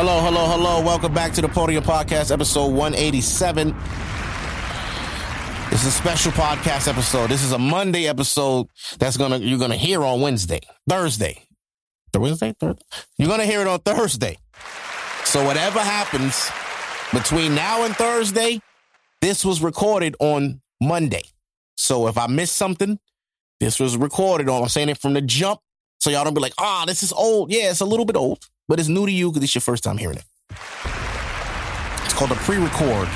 Hello, hello, hello. Welcome back to the Podium Podcast, episode 187. This is a special podcast episode. This is a Monday episode that's gonna you're gonna hear on Wednesday, Thursday. Wednesday, Thursday. You're gonna hear it on Thursday. So whatever happens between now and Thursday, this was recorded on Monday. So if I missed something, this was recorded on. I'm saying it from the jump. So y'all don't be like, ah, oh, this is old. Yeah, it's a little bit old, but it's new to you because it's your first time hearing it. It's called a pre-record.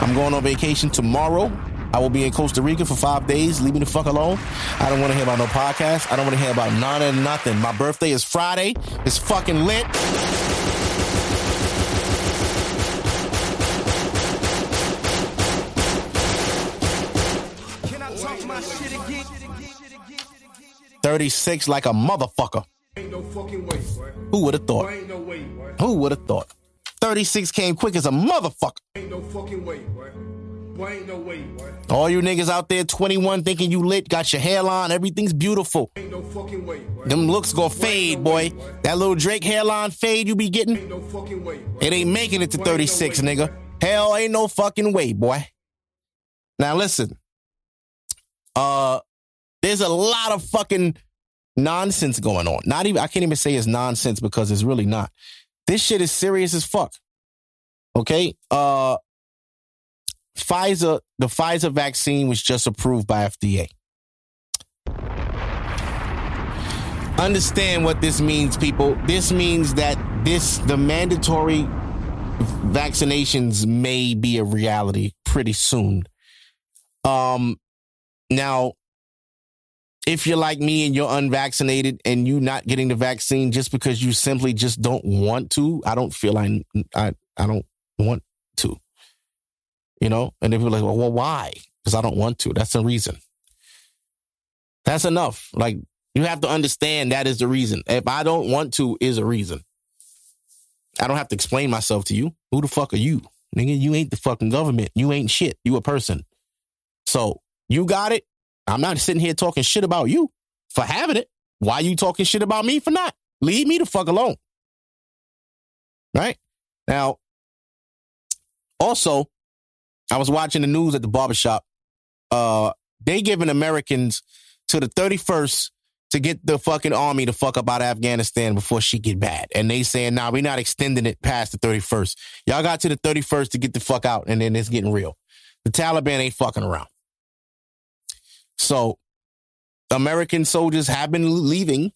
I'm going on vacation tomorrow. I will be in Costa Rica for five days. Leave me the fuck alone. I don't want to hear about no podcast. I don't want to hear about none and nothing. My birthday is Friday. It's fucking lit. Thirty-six like a motherfucker. Ain't no fucking way, Who would have thought? Ain't no way, Who would have thought? Thirty-six came quick as a motherfucker. Ain't no fucking way, Boy, ain't no way, boy. All you niggas out there, 21, thinking you lit, got your hairline, everything's beautiful. Ain't no fucking way, boy. Them looks gonna fade, boy. That little Drake hairline fade you be getting, ain't no fucking way, boy. it ain't making it to 36, no way, nigga. Hell ain't no fucking way, boy. Now listen, uh, there's a lot of fucking nonsense going on. Not even I can't even say it's nonsense because it's really not. This shit is serious as fuck. Okay? Uh Pfizer, the Pfizer vaccine was just approved by FDA. Understand what this means, people. This means that this the mandatory vaccinations may be a reality pretty soon. Um now if you're like me and you're unvaccinated and you not getting the vaccine just because you simply just don't want to, I don't feel I I I don't want to you know? And they be like, well, well why? Because I don't want to. That's the reason. That's enough. Like, you have to understand that is the reason. If I don't want to, is a reason. I don't have to explain myself to you. Who the fuck are you? Nigga, you ain't the fucking government. You ain't shit. You a person. So you got it. I'm not sitting here talking shit about you for having it. Why you talking shit about me for not? Leave me the fuck alone. Right? Now, also, I was watching the news at the barbershop. Uh, they giving Americans to the 31st to get the fucking army to fuck up out of Afghanistan before she get bad. And they saying, nah, we're not extending it past the 31st. Y'all got to the 31st to get the fuck out and then it's getting real. The Taliban ain't fucking around. So American soldiers have been leaving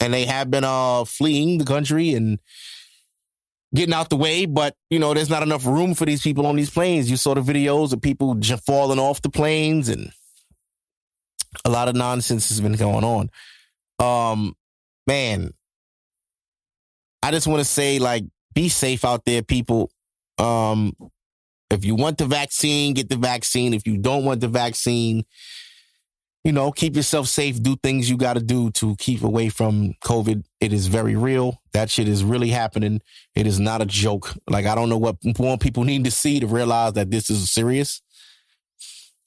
and they have been uh fleeing the country and getting out the way, but you know, there's not enough room for these people on these planes. You saw the videos of people falling off the planes and a lot of nonsense has been going on. Um, man, I just want to say, like, be safe out there, people. Um, if you want the vaccine, get the vaccine. If you don't want the vaccine, you know, keep yourself safe, do things you got to do to keep away from COVID. It is very real. That shit is really happening. It is not a joke. Like, I don't know what more people need to see to realize that this is serious.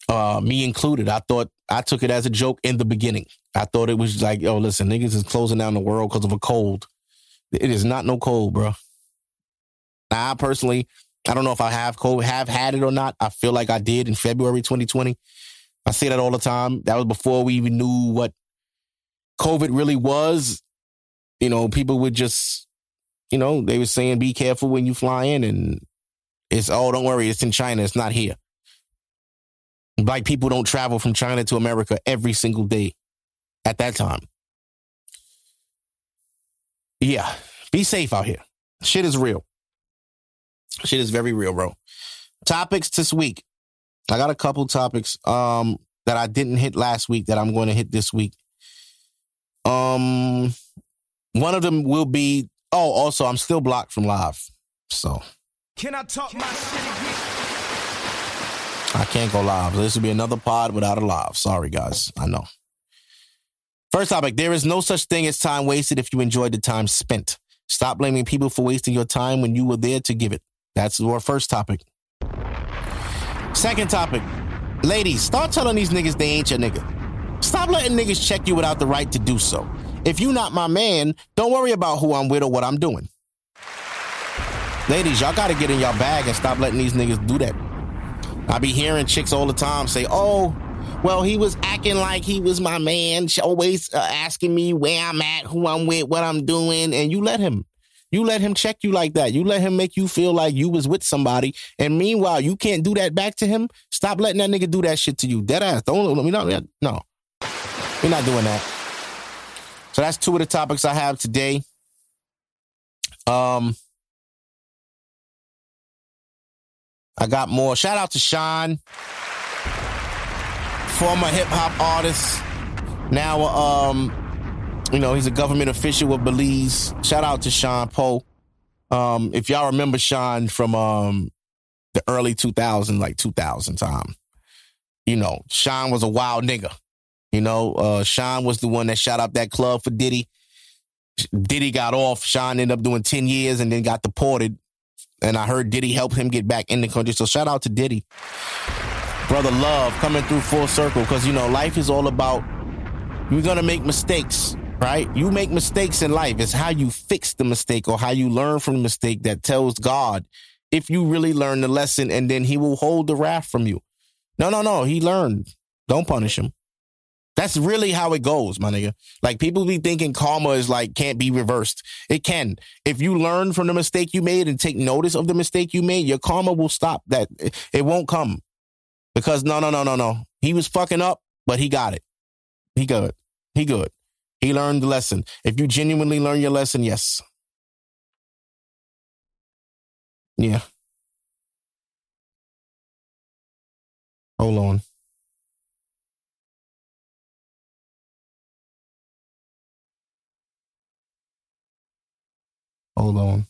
Uh, me included. I thought I took it as a joke in the beginning. I thought it was like, oh, listen, niggas is closing down the world because of a cold. It is not no cold, bro. I personally, I don't know if I have COVID, have had it or not. I feel like I did in February 2020. I say that all the time. That was before we even knew what COVID really was. You know, people would just, you know, they were saying, be careful when you fly in. And it's, oh, don't worry, it's in China, it's not here. Like people don't travel from China to America every single day at that time. Yeah, be safe out here. Shit is real. Shit is very real, bro. Topics this week. I got a couple topics um that I didn't hit last week that I'm going to hit this week. Um one of them will be oh also I'm still blocked from live. So Can I talk my shit again? I can't go live. This will be another pod without a live. Sorry guys. I know. First topic, there is no such thing as time wasted if you enjoyed the time spent. Stop blaming people for wasting your time when you were there to give it. That's our first topic. Second topic. Ladies, start telling these niggas they ain't your nigga. Stop letting niggas check you without the right to do so. If you not my man, don't worry about who I'm with or what I'm doing. Ladies, y'all gotta get in y'all bag and stop letting these niggas do that. I be hearing chicks all the time say, "Oh, well, he was acting like he was my man, she always uh, asking me where I'm at, who I'm with, what I'm doing, and you let him. You let him check you like that. You let him make you feel like you was with somebody, and meanwhile, you can't do that back to him. Stop letting that nigga do that shit to you. Dead ass. Don't. We not. No, we're not doing that. So that's two of the topics I have today. Um, I got more. Shout out to Sean, former hip hop artist. Now, um, you know, he's a government official of Belize. Shout out to Sean Poe. Um, if y'all remember Sean from um the early 2000s, like 2000 time, you know, Sean was a wild nigga. You know, uh, Sean was the one that shot up that club for Diddy. Diddy got off. Sean ended up doing 10 years and then got deported. And I heard Diddy help him get back in the country. So shout out to Diddy. Brother Love coming through full circle because, you know, life is all about you're going to make mistakes, right? You make mistakes in life. It's how you fix the mistake or how you learn from the mistake that tells God if you really learn the lesson and then he will hold the wrath from you. No, no, no. He learned. Don't punish him. That's really how it goes, my nigga. Like people be thinking karma is like can't be reversed. It can. If you learn from the mistake you made and take notice of the mistake you made, your karma will stop. That it won't come. Because no, no, no, no, no. He was fucking up, but he got it. He good. He good. He learned the lesson. If you genuinely learn your lesson, yes. Yeah. Hold on. Hold on.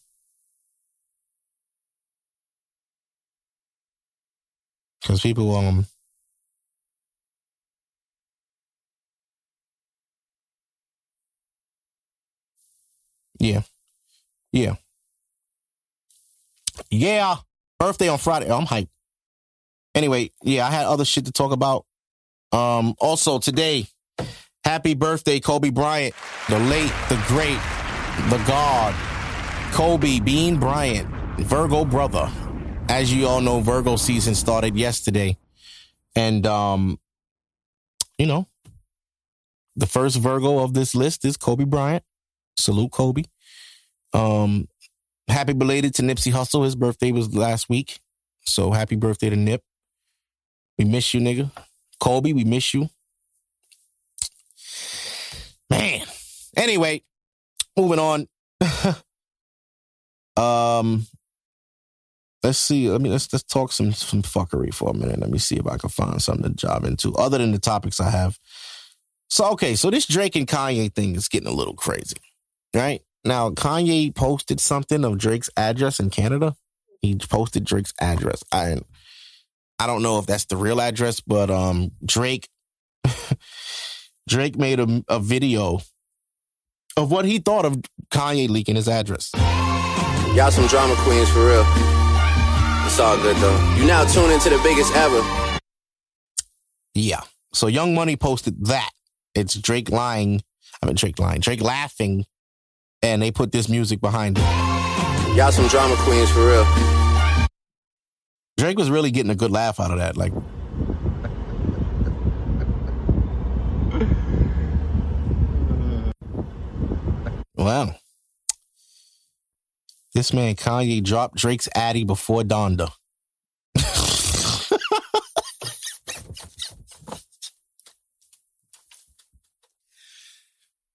Because people, um, yeah, yeah, yeah. Birthday on Friday. I'm hyped. Anyway, yeah, I had other shit to talk about. Um, also today, happy birthday, Kobe Bryant, the late, the great, the God, Kobe Bean Bryant, Virgo brother. As you all know, Virgo season started yesterday. And um, you know, the first Virgo of this list is Kobe Bryant. Salute Kobe. Um, happy belated to Nipsey Hussle. His birthday was last week. So happy birthday to Nip. We miss you, nigga. Kobe, we miss you. Man. Anyway, moving on. um, let's see. Let me let's let's talk some some fuckery for a minute. Let me see if I can find something to job into other than the topics I have. So okay, so this Drake and Kanye thing is getting a little crazy, right? Now Kanye posted something of Drake's address in Canada. He posted Drake's address. I I don't know if that's the real address, but um Drake Drake made a, a video of what he thought of Kanye leaking his address. Y'all some drama queens for real. It's all good though. You now tune into the biggest ever. Yeah. So Young Money posted that. It's Drake lying. I mean Drake lying. Drake laughing. And they put this music behind it. Y'all some drama queens for real. Drake was really getting a good laugh out of that. Like Wow. This man Kanye dropped Drake's Addy before Donda.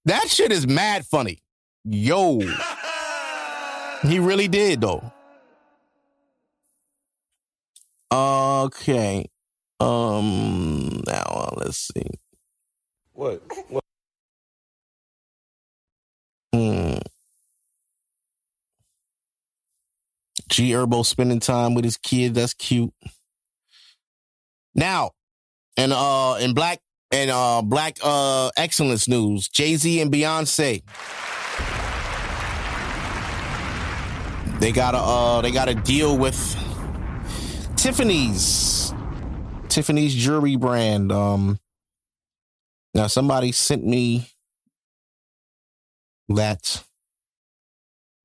that shit is mad funny. Yo. He really did though. Okay. Um now uh, let's see. What? What? Hmm. G Herbo spending time with his kid. That's cute. Now, and uh in black and uh black uh excellence news, Jay-Z and Beyonce. They gotta uh they gotta deal with Tiffany's Tiffany's jewelry brand. Um now somebody sent me that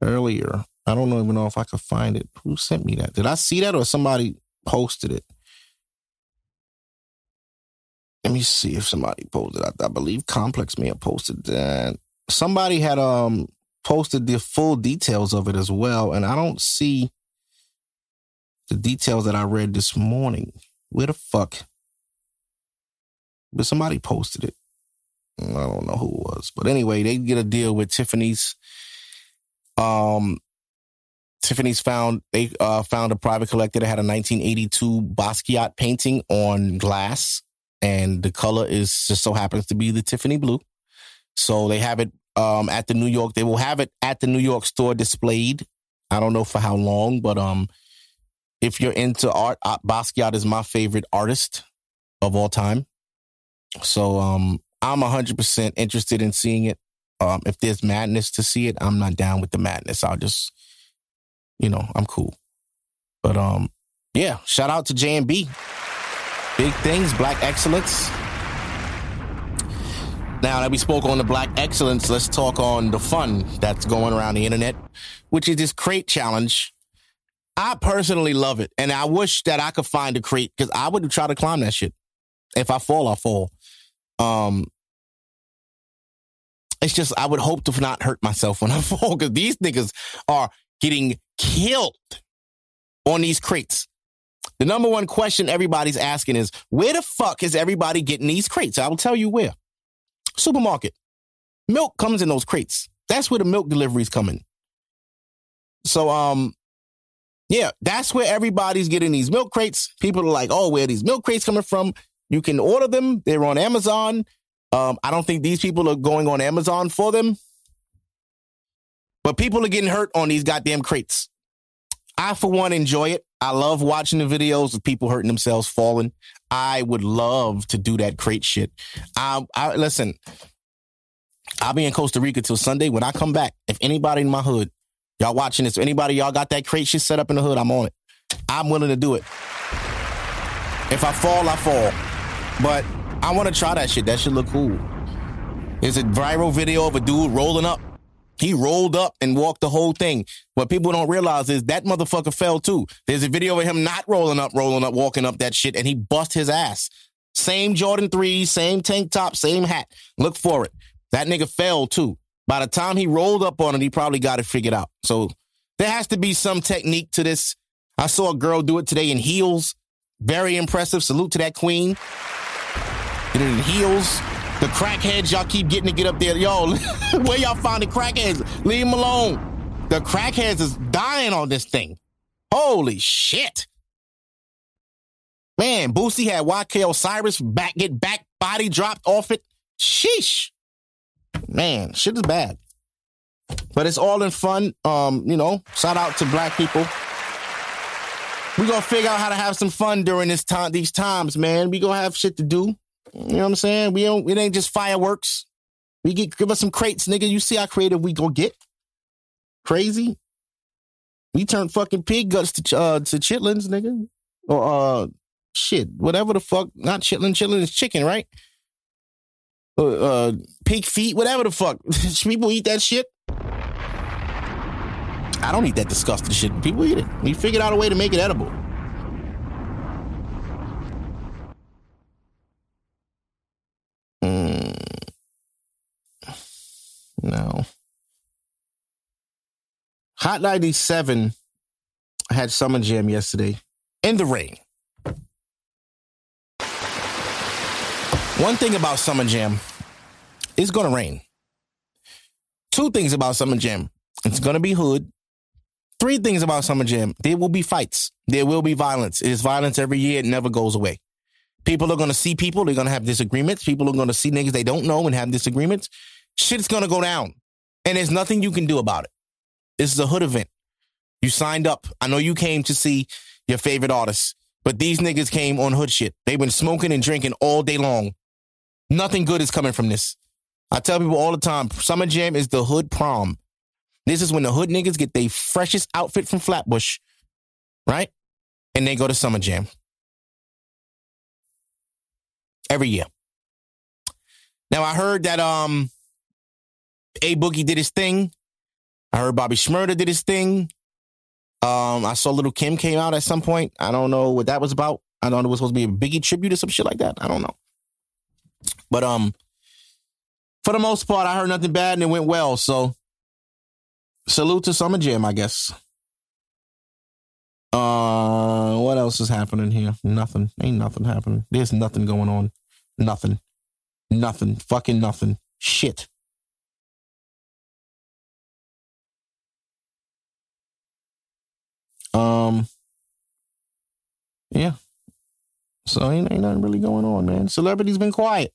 earlier. I don't even know if I could find it. Who sent me that? Did I see that or somebody posted it? Let me see if somebody posted. I, I believe Complex may have posted that. Somebody had um posted the full details of it as well, and I don't see the details that I read this morning. Where the fuck? But somebody posted it. I don't know who it was, but anyway, they get a deal with Tiffany's. Um, Tiffany's found they uh, found a private collector that had a 1982 Basquiat painting on glass, and the color is just so happens to be the Tiffany blue. So they have it um, at the New York. They will have it at the New York store displayed. I don't know for how long, but um, if you're into art, uh, Basquiat is my favorite artist of all time. So um, I'm 100% interested in seeing it. Um, if there's madness to see it, I'm not down with the madness. I'll just, you know, I'm cool. But um, yeah, shout out to J&B. Big things, black excellence. Now that we spoke on the black excellence, let's talk on the fun that's going around the internet, which is this crate challenge. I personally love it, and I wish that I could find a crate because I would try to climb that shit. If I fall, I fall. Um, it's just I would hope to not hurt myself when I fall because these niggas are getting killed on these crates. The number one question everybody's asking is where the fuck is everybody getting these crates? I will tell you where. Supermarket. Milk comes in those crates. That's where the milk deliveries come in. So um yeah, that's where everybody's getting these milk crates. People are like, "Oh, where are these milk crates coming from?" You can order them. They're on Amazon. Um, I don't think these people are going on Amazon for them. But people are getting hurt on these goddamn crates. I, for one, enjoy it. I love watching the videos of people hurting themselves, falling. I would love to do that crate shit. I, I listen. I'll be in Costa Rica till Sunday. When I come back, if anybody in my hood, y'all watching this, if anybody y'all got that crate shit set up in the hood, I'm on it. I'm willing to do it. If I fall, I fall. But I want to try that shit. That should look cool. There's a viral video of a dude rolling up. He rolled up and walked the whole thing. What people don't realize is that motherfucker fell too. There's a video of him not rolling up, rolling up, walking up that shit, and he bust his ass. Same Jordan 3, same tank top, same hat. Look for it. That nigga fell too. By the time he rolled up on it, he probably got it figured out. So there has to be some technique to this. I saw a girl do it today in heels. Very impressive. Salute to that queen. It in heels. The crackheads y'all keep getting to get up there. Yo, where y'all find the crackheads? Leave them alone. The crackheads is dying on this thing. Holy shit. Man, Boosie had YK Osiris back get back body dropped off it. Sheesh. Man, shit is bad. But it's all in fun. Um, you know, shout out to black people. We gonna figure out how to have some fun during this time, these times, man. We gonna have shit to do. You know what I'm saying? We don't. It ain't just fireworks. We get give us some crates, nigga. You see how creative we go get? Crazy. We turn fucking pig guts to uh to chitlins, nigga. Or uh shit, whatever the fuck. Not chitlin. Chitlin is chicken, right? Uh, uh pig feet, whatever the fuck. People eat that shit. I don't eat that disgusting shit. People eat it. We figured out a way to make it edible. No. Hot 97 had Summer Jam yesterday in the rain. One thing about Summer Jam, it's going to rain. Two things about Summer Jam. It's going to be hood. Three things about Summer Jam. There will be fights. There will be violence. It is violence every year. It never goes away. People are going to see people. They're going to have disagreements. People are going to see niggas they don't know and have disagreements. Shit's to go down. And there's nothing you can do about it. This is a hood event. You signed up. I know you came to see your favorite artists, but these niggas came on hood shit. They've been smoking and drinking all day long. Nothing good is coming from this. I tell people all the time, Summer Jam is the hood prom. This is when the hood niggas get their freshest outfit from Flatbush, right? And they go to Summer Jam. Every year. Now I heard that um A Boogie did his thing. I heard Bobby Shmurda did his thing. Um, I saw Little Kim came out at some point. I don't know what that was about. I don't know it was supposed to be a Biggie tribute or some shit like that. I don't know. But um, for the most part, I heard nothing bad and it went well. So salute to Summer Jam, I guess. Uh, what else is happening here? Nothing. Ain't nothing happening. There's nothing going on. Nothing. Nothing. Fucking nothing. Shit. Um. Yeah. So ain't, ain't nothing really going on, man. Celebrities been quiet.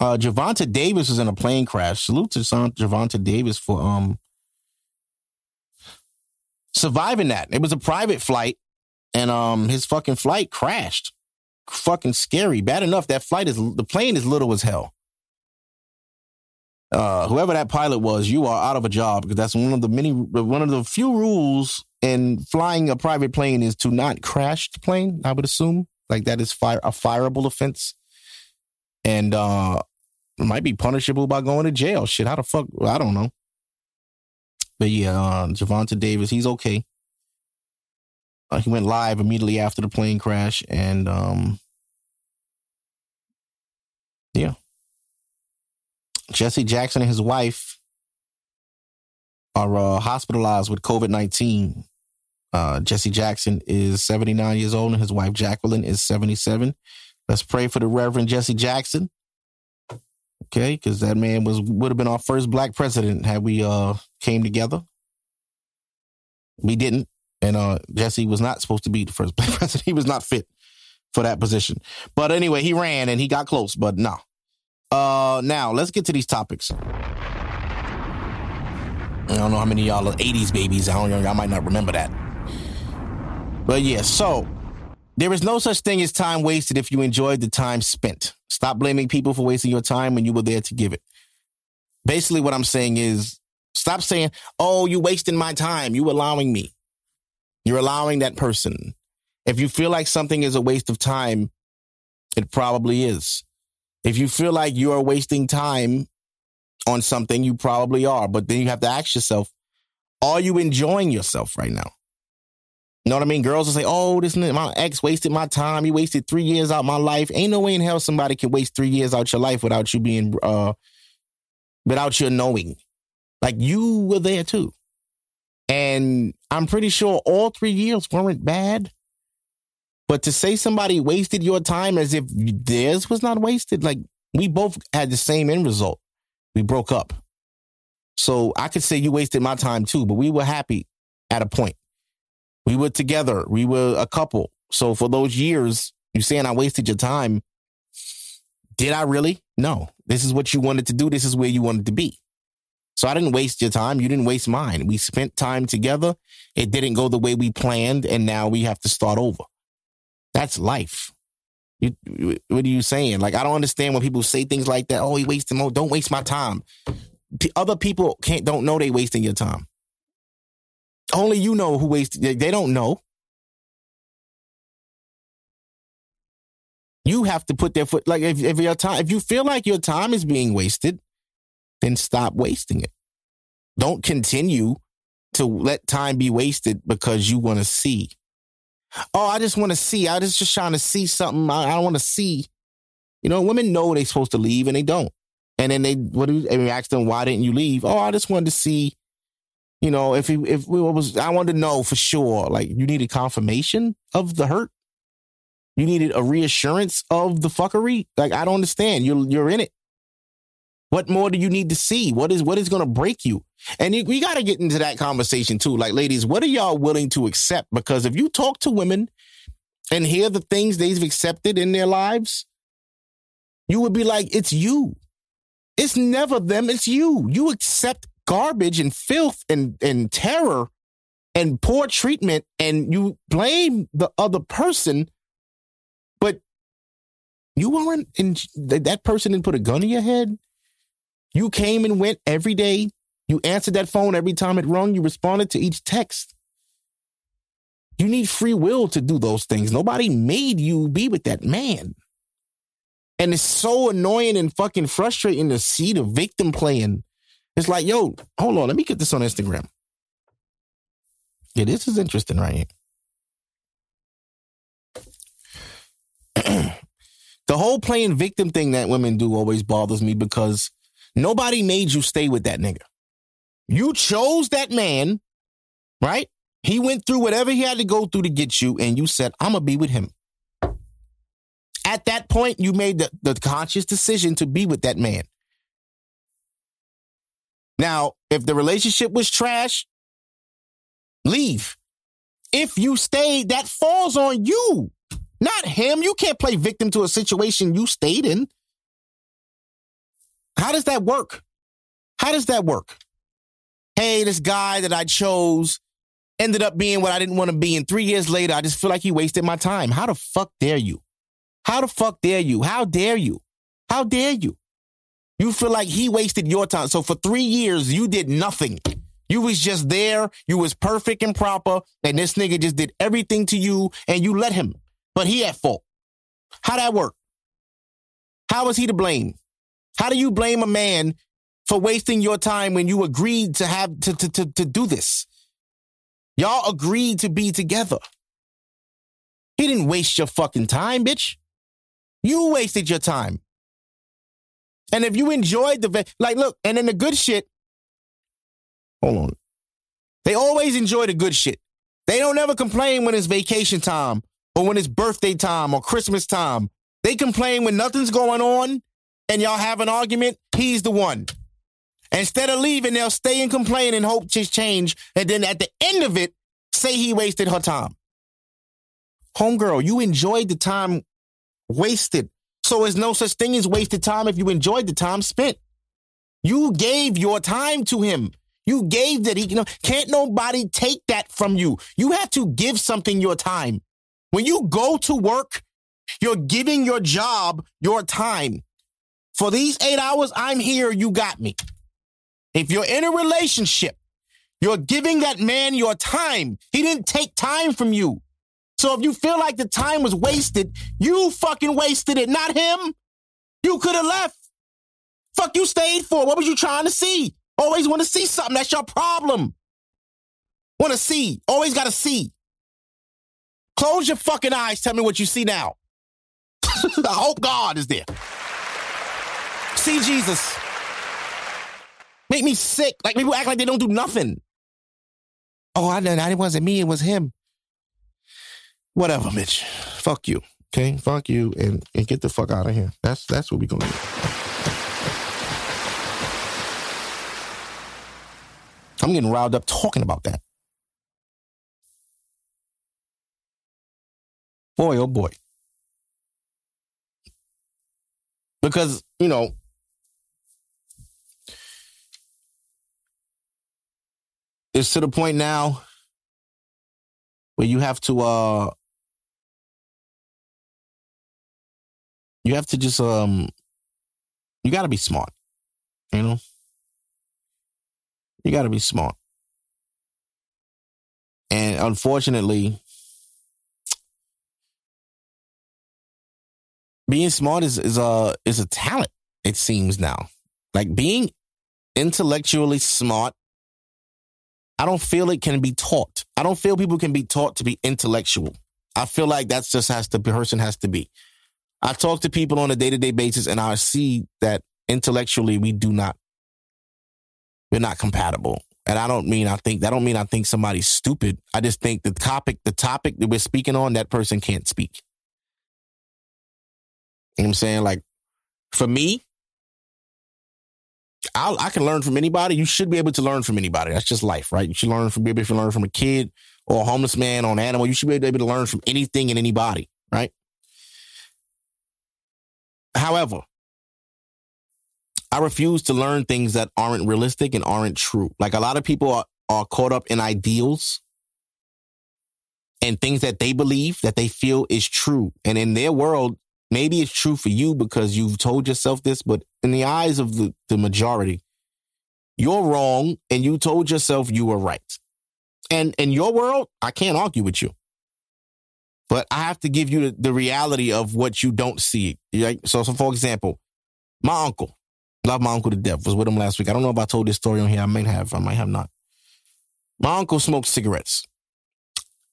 Uh, Gervonta Davis was in a plane crash. Salute to Gervonta Davis for um surviving that. It was a private flight, and um his fucking flight crashed. Fucking scary. Bad enough that flight is the plane is little as hell. Uh, whoever that pilot was, you are out of a job because that's one of the many, one of the few rules in flying a private plane is to not crash the plane. I would assume like that is fire a fireable offense, and uh, might be punishable by going to jail. Shit, how the fuck? I don't know. But yeah, uh, Gervonta Davis, he's okay. Uh, he went live immediately after the plane crash, and um, yeah, Jesse Jackson and his wife are uh, hospitalized with COVID nineteen. Uh, Jesse Jackson is seventy nine years old, and his wife Jacqueline is seventy seven. Let's pray for the Reverend Jesse Jackson. Okay, because that man was would have been our first black president had we uh came together. We didn't, and uh Jesse was not supposed to be the first black president. He was not fit for that position. But anyway, he ran and he got close, but no. Uh now let's get to these topics. I don't know how many y'all are 80s babies. I don't y'all might not remember that. But yeah, so there is no such thing as time wasted if you enjoyed the time spent. Stop blaming people for wasting your time when you were there to give it. Basically, what I'm saying is stop saying, oh, you wasting my time. You allowing me. You're allowing that person. If you feel like something is a waste of time, it probably is. If you feel like you are wasting time on something, you probably are. But then you have to ask yourself, are you enjoying yourself right now? You know what I mean? Girls will say, "Oh, this my ex wasted my time. He wasted three years out my life." Ain't no way in hell somebody can waste three years out your life without you being, uh, without your knowing. Like you were there too, and I'm pretty sure all three years weren't bad. But to say somebody wasted your time as if theirs was not wasted, like we both had the same end result. We broke up. So I could say you wasted my time too, but we were happy at a point. We were together. We were a couple. So for those years, you saying I wasted your time. Did I really? No. This is what you wanted to do. This is where you wanted to be. So I didn't waste your time. You didn't waste mine. We spent time together. It didn't go the way we planned. And now we have to start over. That's life. You, what are you saying? Like, I don't understand when people say things like that. Oh, he wasted more. Don't waste my time. Other people can't, don't know they wasting your time. Only you know who wasted. They don't know. You have to put their foot. Like if, if your time, if you feel like your time is being wasted, then stop wasting it. Don't continue to let time be wasted because you want to see. Oh, I just want to see. I just just trying to see something. I, I want to see. You know, women know they're supposed to leave and they don't. And then they what do you ask them why didn't you leave? Oh, I just wanted to see you know, if he, if we was, I wanted to know for sure, like you needed confirmation of the hurt. You needed a reassurance of the fuckery. Like, I don't understand. You're, you're in it. What more do you need to see? What is, what is going to break you? And you, we got to get into that conversation too. Like, ladies, what are y'all willing to accept? Because if you talk to women and hear the things they've accepted in their lives, you would be like, it's you. It's never them. It's you. You accept garbage and filth and, and terror and poor treatment and you blame the other person, but you weren't in that person didn't put a gun in your head. You came and went every day. You answered that phone every time it rung. You responded to each text. You need free will to do those things. Nobody made you be with that man. And it's so annoying and fucking frustrating to see the victim playing it's like, yo, hold on, let me get this on Instagram. Yeah, this is interesting right here. the whole playing victim thing that women do always bothers me because nobody made you stay with that nigga. You chose that man, right? He went through whatever he had to go through to get you, and you said, I'm going to be with him. At that point, you made the, the conscious decision to be with that man. Now, if the relationship was trash, leave. If you stayed, that falls on you, not him. You can't play victim to a situation you stayed in. How does that work? How does that work? Hey, this guy that I chose ended up being what I didn't want to be. And three years later, I just feel like he wasted my time. How the fuck dare you? How the fuck dare you? How dare you? How dare you? You feel like he wasted your time. So for three years, you did nothing. You was just there. You was perfect and proper. And this nigga just did everything to you and you let him. But he at fault. How that work? How is he to blame? How do you blame a man for wasting your time when you agreed to have to, to, to, to do this? Y'all agreed to be together. He didn't waste your fucking time, bitch. You wasted your time. And if you enjoyed the, like, look, and then the good shit, hold on. They always enjoy the good shit. They don't ever complain when it's vacation time or when it's birthday time or Christmas time. They complain when nothing's going on and y'all have an argument. He's the one. Instead of leaving, they'll stay and complain and hope to change. And then at the end of it, say he wasted her time. Homegirl, you enjoyed the time wasted. So it's no such thing as wasted time if you enjoyed the time spent. You gave your time to him. You gave that he you know, can't nobody take that from you. You have to give something your time. When you go to work, you're giving your job your time. For these eight hours, I'm here, you got me. If you're in a relationship, you're giving that man your time. He didn't take time from you. So if you feel like the time was wasted, you fucking wasted it, not him. You could have left. Fuck you stayed for. What was you trying to see? Always want to see something. That's your problem. Want to see. Always got to see. Close your fucking eyes. Tell me what you see now. I hope God is there. See Jesus. Make me sick. Like people act like they don't do nothing. Oh, I know. That it wasn't me. It was him whatever, Mitch. Fuck you. Okay, fuck you, and, and get the fuck out of here. That's that's what we're gonna do. I'm getting riled up talking about that. Boy, oh boy. Because, you know, it's to the point now where you have to uh you have to just um you got to be smart you know? You got to be smart. And unfortunately being smart is is a is a talent it seems now. Like being intellectually smart i don't feel it can be taught i don't feel people can be taught to be intellectual i feel like that's just has to person has to be I talk to people on a day to day basis and I see that intellectually we do not, we're not compatible. And I don't mean I think, that don't mean I think somebody's stupid. I just think the topic, the topic that we're speaking on, that person can't speak. You know what I'm saying? Like for me, i I can learn from anybody. You should be able to learn from anybody. That's just life, right? You should learn from, be able to learn from a kid or a homeless man or an animal. You should be able to learn from anything and anybody, right? However, I refuse to learn things that aren't realistic and aren't true. Like a lot of people are, are caught up in ideals and things that they believe that they feel is true. And in their world, maybe it's true for you because you've told yourself this, but in the eyes of the, the majority, you're wrong and you told yourself you were right. And in your world, I can't argue with you. But I have to give you the, reality of what you don't see. So, so, for example, my uncle, love my uncle to death, was with him last week. I don't know if I told this story on here. I might have. I might have not. My uncle smoked cigarettes.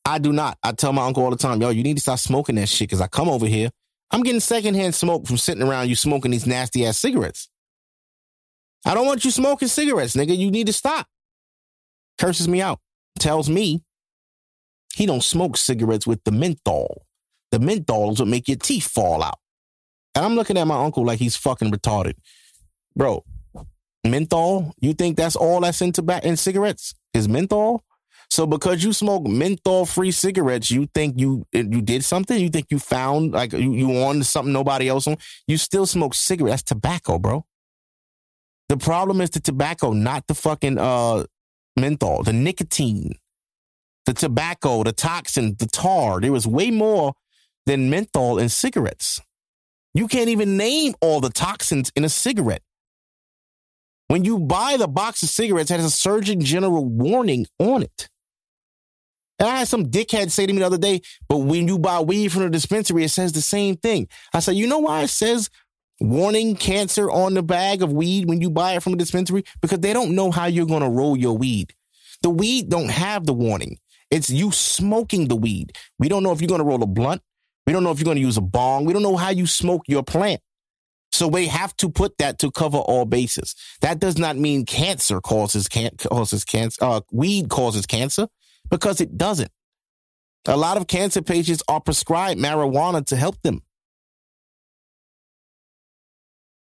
I do not. I tell my uncle all the time, yo, you need to stop smoking that shit because I come over here. I'm getting secondhand smoke from sitting around you smoking these nasty ass cigarettes. I don't want you smoking cigarettes, nigga. You need to stop. Curses me out. Tells me he don't smoke cigarettes with the menthol. The menthols what make your teeth fall out. And I'm looking at my uncle like he's fucking retarded. Bro, menthol, you think that's all that's in tobacco in cigarettes? Is menthol? So because you smoke menthol free cigarettes, you think you you did something? You think you found like you, you on something nobody else on? You still smoke cigarettes. That's tobacco, bro. The problem is the tobacco, not the fucking uh menthol, the nicotine, the tobacco, the toxin, the tar. There was way more than menthol in cigarettes. You can't even name all the toxins in a cigarette. When you buy the box of cigarettes, it has a Surgeon General warning on it. And I had some dickhead say to me the other day, but when you buy weed from the dispensary, it says the same thing. I said, you know why it says warning cancer on the bag of weed when you buy it from a dispensary? Because they don't know how you're going to roll your weed. The weed don't have the warning. It's you smoking the weed. We don't know if you're going to roll a blunt. We don't know if you're going to use a bong. We don't know how you smoke your plant. So we have to put that to cover all bases. That does not mean cancer causes can- causes cancer. Uh, weed causes cancer because it doesn't. A lot of cancer patients are prescribed marijuana to help them.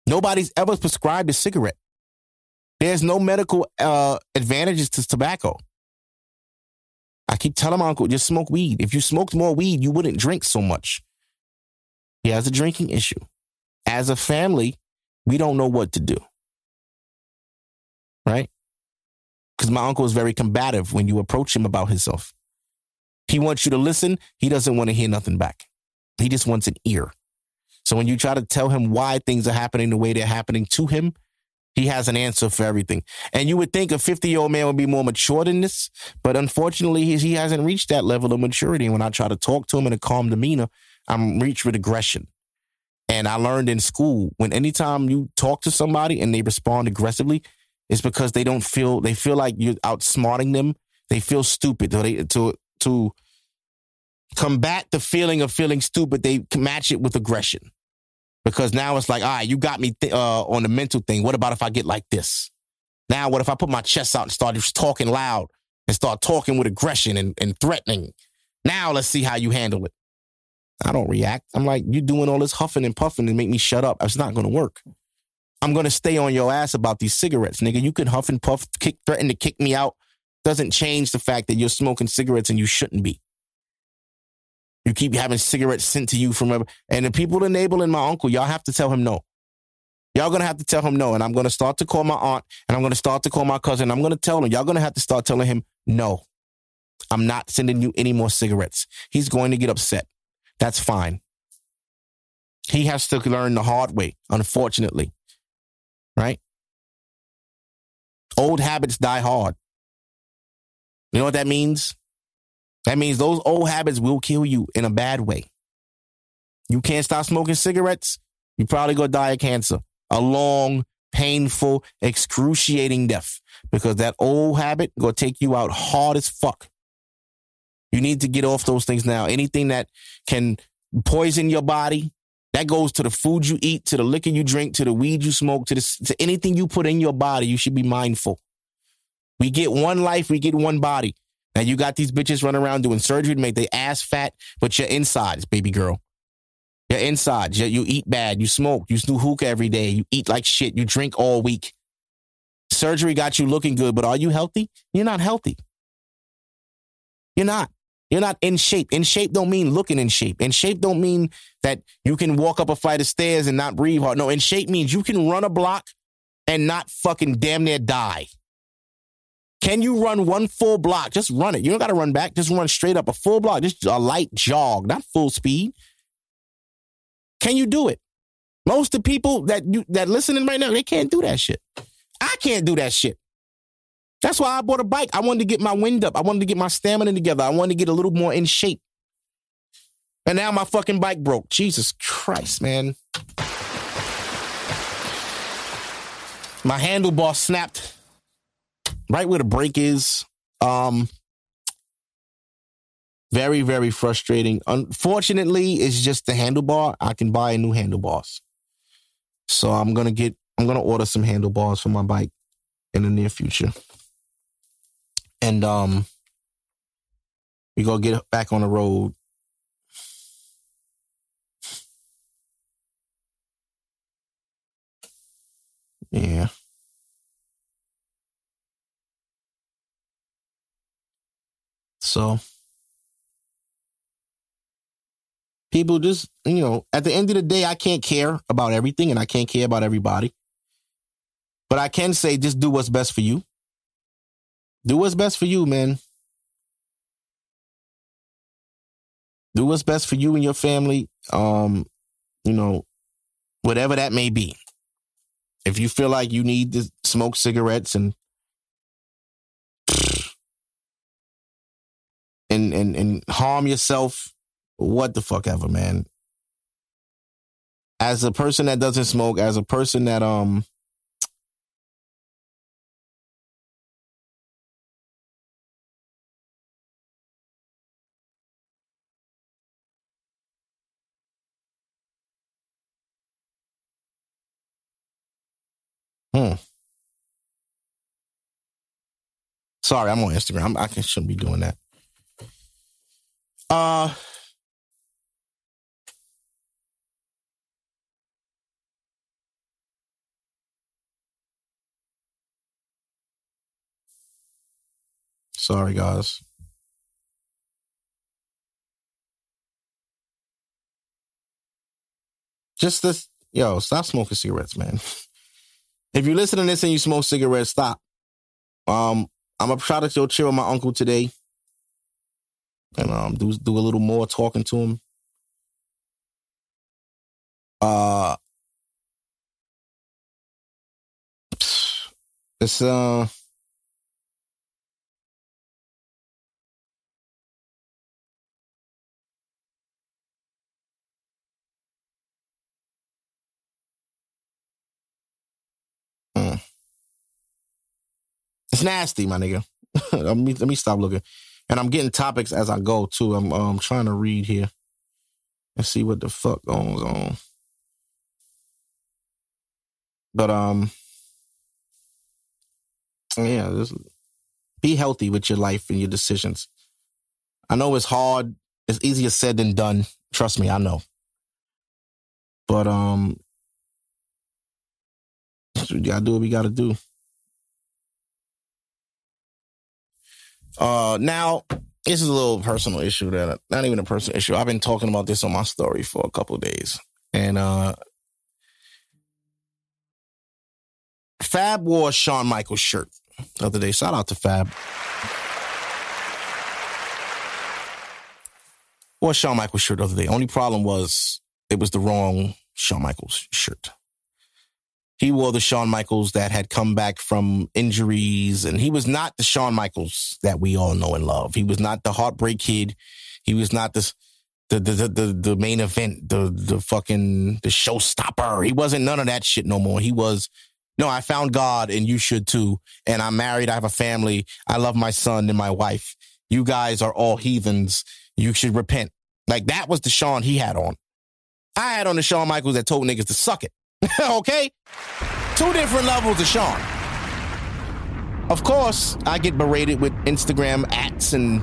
Nobody's ever prescribed a cigarette. There's no medical uh, advantages to tobacco. I keep telling my uncle, just smoke weed. If you smoked more weed, you wouldn't drink so much. He has a drinking issue. As a family, we don't know what to do. Right? Because my uncle is very combative when you approach him about himself. He wants you to listen. He doesn't want to hear nothing back. He just wants an ear. So when you try to tell him why things are happening the way they're happening to him, he has an answer for everything. And you would think a 50 year old man would be more mature than this, but unfortunately, he, hasn't reached that level of maturity. And when I try to talk to him in a calm demeanor, I'm reached with aggression. And I learned in school when anytime you talk to somebody and they respond aggressively, it's because they don't feel they feel like you're outsmarting them. They feel stupid. So they to to combat the feeling of feeling stupid, they match it with aggression. Because now it's like, all right, you got me th- uh, on the mental thing. What about if I get like this? Now, what if I put my chest out and start just talking loud and start talking with aggression and, and threatening? Now let's see how you handle it. I don't react. I'm like, you're doing all this huffing and puffing and make me shut up. It's not going to work. I'm to stay on your ass about these cigarettes, nigga. You can huff and puff, kick, threaten to kick me out. Doesn't change the fact that you're smoking cigarettes and you shouldn't be. You keep having cigarettes sent to you from, and the people enabling my uncle, y'all have to tell him no. Y'all gonna have to tell him no. And I'm gonna start to call my aunt and I'm gonna start to call my cousin. I'm gonna tell him, y'all gonna have to start telling him no. I'm not sending you any more cigarettes. He's going to get upset. That's fine. He has to learn the hard way, unfortunately. Right? Old habits die hard. You know what that means? That means those old habits will kill you in a bad way. You can't stop smoking cigarettes, you probably gonna die of cancer. A long, painful, excruciating death. Because that old habit gonna take you out hard as fuck. You need to get off those things now. Anything that can poison your body, that goes to the food you eat, to the liquor you drink, to the weed you smoke, to the, to anything you put in your body. You should be mindful. We get one life, we get one body. Now you got these bitches running around doing surgery to make their ass fat, but your insides, baby girl. Your insides, you, you eat bad, you smoke, you snoo hookah every day, you eat like shit, you drink all week. Surgery got you looking good, but are you healthy? You're not healthy. You're not. You're not in shape. In shape don't mean looking in shape. In shape don't mean that you can walk up a flight of stairs and not breathe hard. No, in shape means you can run a block and not fucking damn near die. Can you run one full block? Just run it. You don't got to run back. Just run straight up a full block, just a light jog, not full speed. Can you do it? Most of the people that you, that listening right now, they can't do that shit. I can't do that shit. That's why I bought a bike. I wanted to get my wind up. I wanted to get my stamina together. I wanted to get a little more in shape. And now my fucking bike broke. Jesus Christ, man. My handlebar snapped right where the brake is. Um Very, very frustrating. Unfortunately, it's just the handlebar. I can buy a new handlebars. So I'm gonna get I'm gonna order some handlebars for my bike in the near future. And um we gonna get back on the road. Yeah. So people just, you know, at the end of the day, I can't care about everything and I can't care about everybody. But I can say just do what's best for you. Do what's best for you, man. Do what's best for you and your family. Um, you know, whatever that may be. If you feel like you need to smoke cigarettes and and and and harm yourself, what the fuck ever, man. As a person that doesn't smoke, as a person that um Sorry, I'm on Instagram. I shouldn't be doing that. Uh Sorry, guys. Just this, yo, stop smoking cigarettes, man. If you listen to this and you smoke cigarettes, stop. Um, I'm gonna try to go chill with my uncle today, and um, do do a little more talking to him. Uh, it's uh. It's nasty, my nigga. let me let me stop looking. And I'm getting topics as I go too. I'm um trying to read here and see what the fuck goes on. But um yeah, just be healthy with your life and your decisions. I know it's hard. It's easier said than done. Trust me, I know. But um we gotta do what we gotta do. Uh, now this is a little personal issue that not even a personal issue. I've been talking about this on my story for a couple days, and uh, Fab wore Shawn Michaels shirt the other day. Shout out to Fab. Wore Shawn Michaels shirt the other day. Only problem was it was the wrong Shawn Michaels shirt he wore the Shawn Michaels that had come back from injuries, and he was not the Shawn Michaels that we all know and love. He was not the heartbreak kid. He was not the the the the, the main event, the the fucking the showstopper. He wasn't none of that shit no more. He was no, I found God and you should too. And I'm married. I have a family. I love my son and my wife. You guys are all heathens. You should repent. Like that was the Shawn he had on. I had on the Shawn Michaels that told niggas to suck it. okay? Two different levels of Shawn. Of course, I get berated with Instagram ats and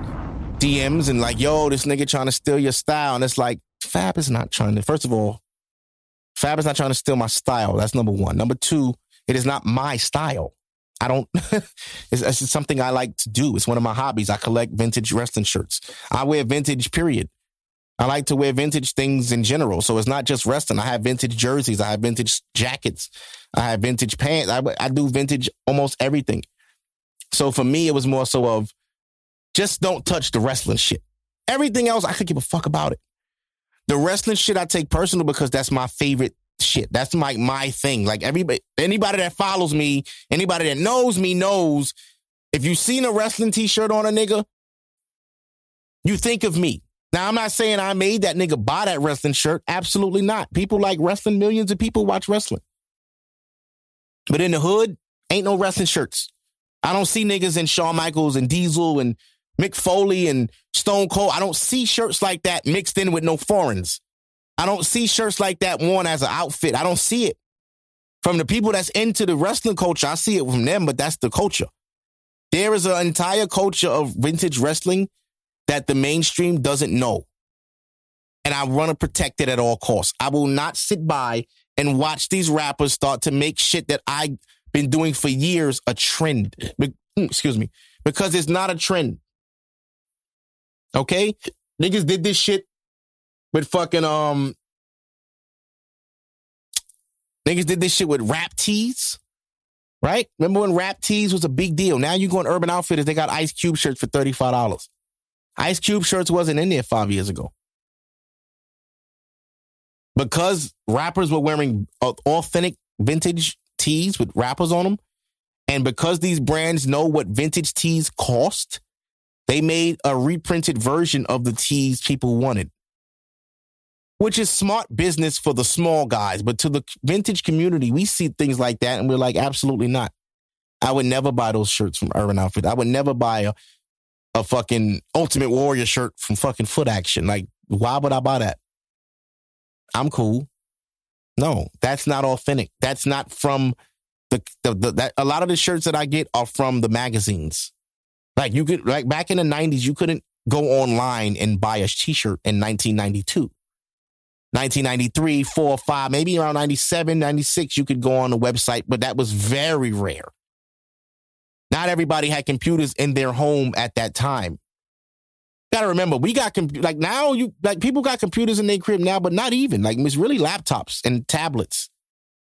DMs and like, yo, this nigga trying to steal your style. And it's like, Fab is not trying to, first of all, Fab is not trying to steal my style. That's number one. Number two, it is not my style. I don't, it's, it's something I like to do. It's one of my hobbies. I collect vintage wrestling shirts. I wear vintage, period. I like to wear vintage things in general. So it's not just wrestling. I have vintage jerseys. I have vintage jackets. I have vintage pants. I, I do vintage almost everything. So for me, it was more so of just don't touch the wrestling shit. Everything else, I could give a fuck about it. The wrestling shit I take personal because that's my favorite shit. That's my my thing. Like everybody, anybody that follows me, anybody that knows me knows. If you've seen a wrestling t-shirt on a nigga, you think of me. Now, I'm not saying I made that nigga buy that wrestling shirt. Absolutely not. People like wrestling. Millions of people watch wrestling. But in the hood, ain't no wrestling shirts. I don't see niggas in Shawn Michaels and Diesel and Mick Foley and Stone Cold. I don't see shirts like that mixed in with no foreigns. I don't see shirts like that worn as an outfit. I don't see it. From the people that's into the wrestling culture, I see it from them, but that's the culture. There is an entire culture of vintage wrestling that the mainstream doesn't know. And I want to protect it at all costs. I will not sit by and watch these rappers start to make shit that I've been doing for years a trend. Excuse me. Because it's not a trend. Okay? Niggas did this shit with fucking um niggas did this shit with rap tees. Right? Remember when rap tees was a big deal? Now you go on Urban Outfitters, they got Ice Cube shirts for $35. Ice Cube shirts wasn't in there five years ago. Because rappers were wearing uh, authentic vintage tees with rappers on them, and because these brands know what vintage tees cost, they made a reprinted version of the tees people wanted, which is smart business for the small guys. But to the vintage community, we see things like that and we're like, absolutely not. I would never buy those shirts from Urban Outfitters. I would never buy a, a fucking Ultimate Warrior shirt from fucking Foot Action. Like, why would I buy that? I'm cool. No, that's not authentic. That's not from the, the, the that a lot of the shirts that I get are from the magazines. Like you could like back in the 90s, you couldn't go online and buy a t-shirt in 1992. 1993, 4, 5, maybe around 97, 96, you could go on the website, but that was very rare. Not everybody had computers in their home at that time. Gotta remember, we got like now you like people got computers in their crib now, but not even like it's really laptops and tablets.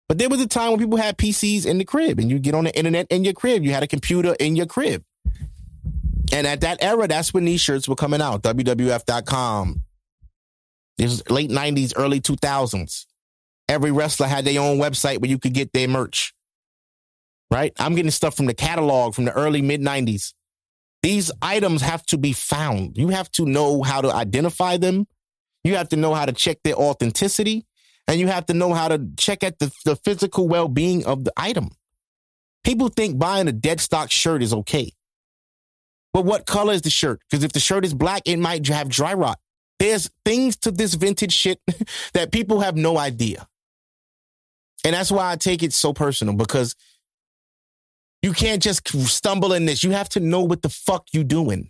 But there was a time when people had PCs in the crib and you get on the internet in your crib. You had a computer in your crib. And at that era, that's when these shirts were coming out. WWF.com. This was late 90s, early 2000s. Every wrestler had their own website where you could get their merch. Right? I'm getting stuff from the catalog from the early mid 90s. These items have to be found. You have to know how to identify them. You have to know how to check their authenticity. And you have to know how to check at the, the physical well being of the item. People think buying a dead stock shirt is okay. But what color is the shirt? Because if the shirt is black, it might have dry rot. There's things to this vintage shit that people have no idea. And that's why I take it so personal because you can't just stumble in this. You have to know what the fuck you doing.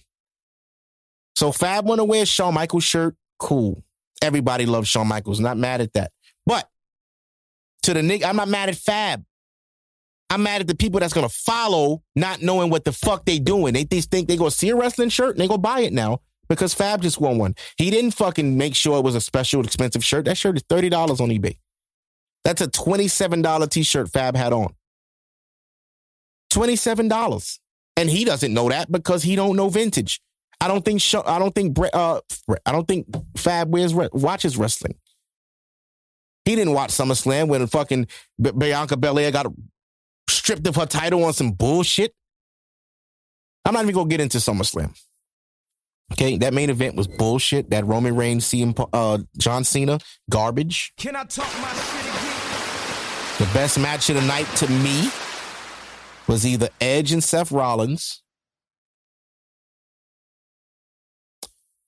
So Fab want to wear Shawn Michaels shirt, cool. Everybody loves Shawn Michaels. Not mad at that. But to the nigga, I'm not mad at Fab. I'm mad at the people that's gonna follow, not knowing what the fuck they doing. They think they gonna see a wrestling shirt and they go buy it now because Fab just won one. He didn't fucking make sure it was a special, expensive shirt. That shirt is thirty dollars on eBay. That's a twenty-seven dollar t-shirt Fab had on. Twenty-seven dollars, and he doesn't know that because he don't know vintage. I don't think. I don't think. Uh, I don't think Fab wears watches wrestling. He didn't watch SummerSlam when fucking Bianca Belair got stripped of her title on some bullshit. I'm not even gonna get into SummerSlam. Okay, that main event was bullshit. That Roman Reigns, CM, uh, John Cena, garbage. Can I talk my shit again? The best match of the night to me was either Edge and Seth Rollins.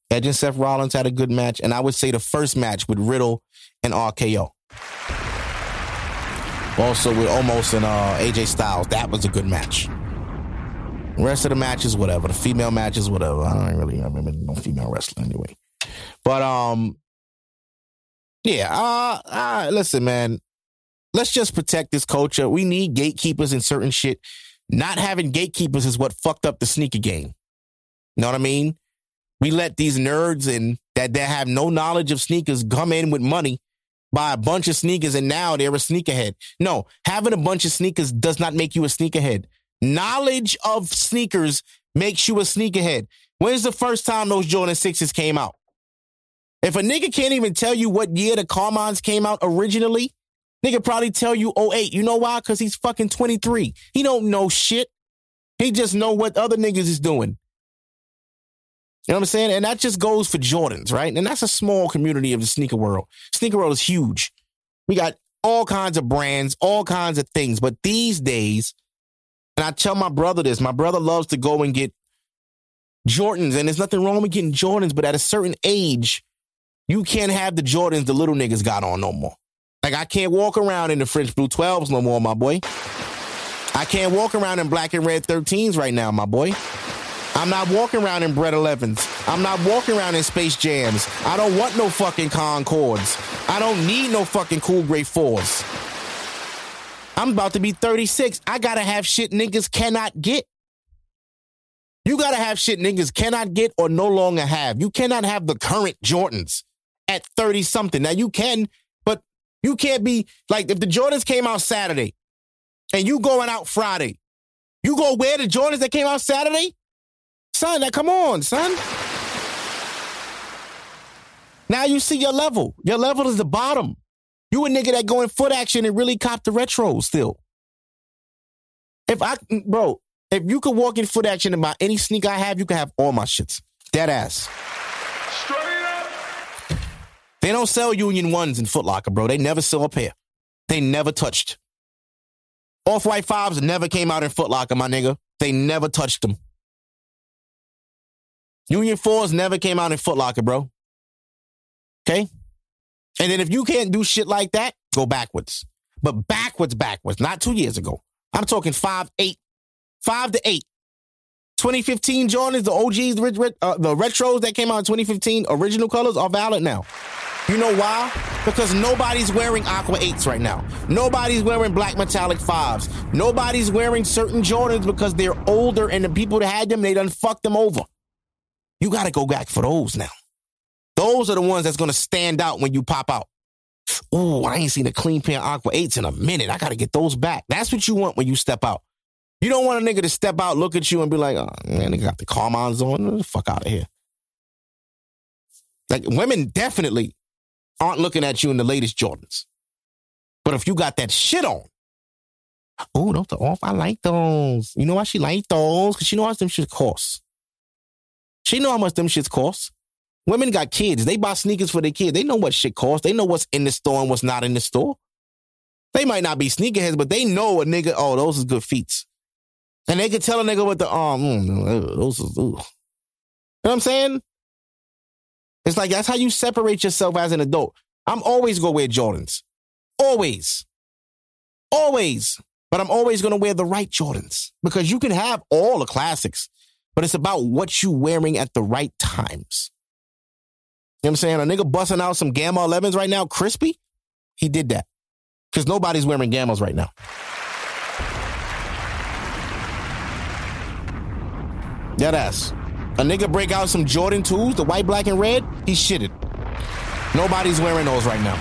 Edge and Seth Rollins had a good match, and I would say the first match with Riddle and RKO. Also with Omos and uh, AJ Styles. That was a good match. The rest of the matches, whatever. The female matches, whatever. I don't really remember no female wrestling anyway. But um, yeah. Uh, uh, listen, man. Let's just protect this culture. We need gatekeepers in certain shit. Not having gatekeepers is what fucked up the sneaker game. Know what I mean? We let these nerds and that that have no knowledge of sneakers come in with money buy a bunch of sneakers and now they're a sneakerhead. No, having a bunch of sneakers does not make you a sneakerhead. Knowledge of sneakers makes you a sneakerhead. When's the first time those Jordan 6s came out? If a nigga can't even tell you what year the Carmines came out originally, nigga probably tell you 08. You know why? Because he's fucking 23. He don't know shit. He just know what other niggas is doing. You know what I'm saying? And that just goes for Jordans, right? And that's a small community of the sneaker world. Sneaker world is huge. We got all kinds of brands, all kinds of things. But these days, and I tell my brother this, my brother loves to go and get Jordans, and there's nothing wrong with getting Jordans, but at a certain age, you can't have the Jordans the little niggas got on no more. Like I can't walk around in the French blue 12s no more, my boy. I can't walk around in black and red 13s right now, my boy. I'm not walking around in Bred 11s. I'm not walking around in Space Jams. I don't want no fucking Concords. I don't need no fucking Cool Grey 4s. I'm about to be 36. I gotta have shit niggas cannot get. You gotta have shit niggas cannot get or no longer have. You cannot have the current Jordans at 30 something. Now you can, you can't be like if the Jordans came out Saturday and you going out Friday, you go wear the Jordans that came out Saturday? Son, now come on, son. Now you see your level. Your level is the bottom. You a nigga that go in foot action and really cop the retro still. If I, bro, if you could walk in foot action and buy any sneaker I have, you can have all my shits. Dead ass. They don't sell Union ones in Foot Locker, bro. They never sell a pair. They never touched. Off White fives never came out in Foot Locker, my nigga. They never touched them. Union fours never came out in Foot Locker, bro. Okay? And then if you can't do shit like that, go backwards. But backwards, backwards, not two years ago. I'm talking five, eight, five to eight. 2015 Jordans, the OGs, the, uh, the retros that came out in 2015, original colors are valid now. You know why? Because nobody's wearing Aqua 8s right now. Nobody's wearing black metallic 5s. Nobody's wearing certain Jordans because they're older and the people that had them, they done fucked them over. You got to go back for those now. Those are the ones that's going to stand out when you pop out. Oh, I ain't seen a clean pair of Aqua 8s in a minute. I got to get those back. That's what you want when you step out. You don't want a nigga to step out, look at you, and be like, oh, man, they got the Carmines on. fuck out of here. Like, women definitely aren't looking at you in the latest Jordans. But if you got that shit on, oh, those are off. I like those. You know why she like those? Because she know how much them shit costs. She know how much them shits cost. Women got kids. They buy sneakers for their kids. They know what shit costs. They know what's in the store and what's not in the store. They might not be sneakerheads, but they know a nigga, oh, those is good feet. And they could tell a nigga with the um, those is, ooh. You know what I'm saying? It's like that's how you separate yourself as an adult. I'm always gonna wear Jordans. Always. Always. But I'm always gonna wear the right Jordans because you can have all the classics, but it's about what you wearing at the right times. You know what I'm saying? A nigga busting out some Gamma 11s right now, crispy, he did that. Because nobody's wearing Gammas right now. That ass. A nigga break out some Jordan 2s, the white, black, and red, he shitted. Nobody's wearing those right now.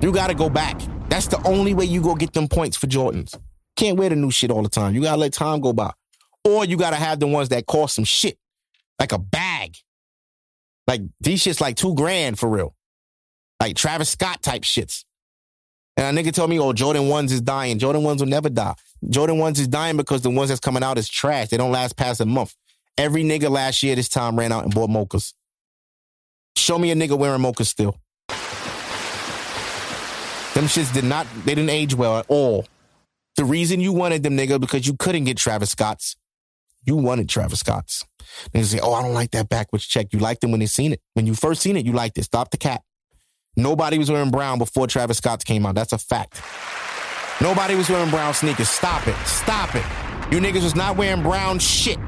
You gotta go back. That's the only way you go get them points for Jordans. Can't wear the new shit all the time. You gotta let time go by. Or you gotta have the ones that cost some shit. Like a bag. Like these shits like two grand for real. Like Travis Scott type shits. And a nigga told me, oh, Jordan 1s is dying. Jordan 1s will never die. Jordan 1s is dying because the ones that's coming out is trash. They don't last past a month. Every nigga last year this time ran out and bought mochas. Show me a nigga wearing mochas still. Them shits did not, they didn't age well at all. The reason you wanted them, nigga, because you couldn't get Travis Scott's. You wanted Travis Scott's. They say, oh, I don't like that backwards check. You liked them when they seen it. When you first seen it, you liked it. Stop the cat. Nobody was wearing brown before Travis Scott's came out. That's a fact. Nobody was wearing brown sneakers. Stop it. Stop it. You niggas was not wearing brown shit.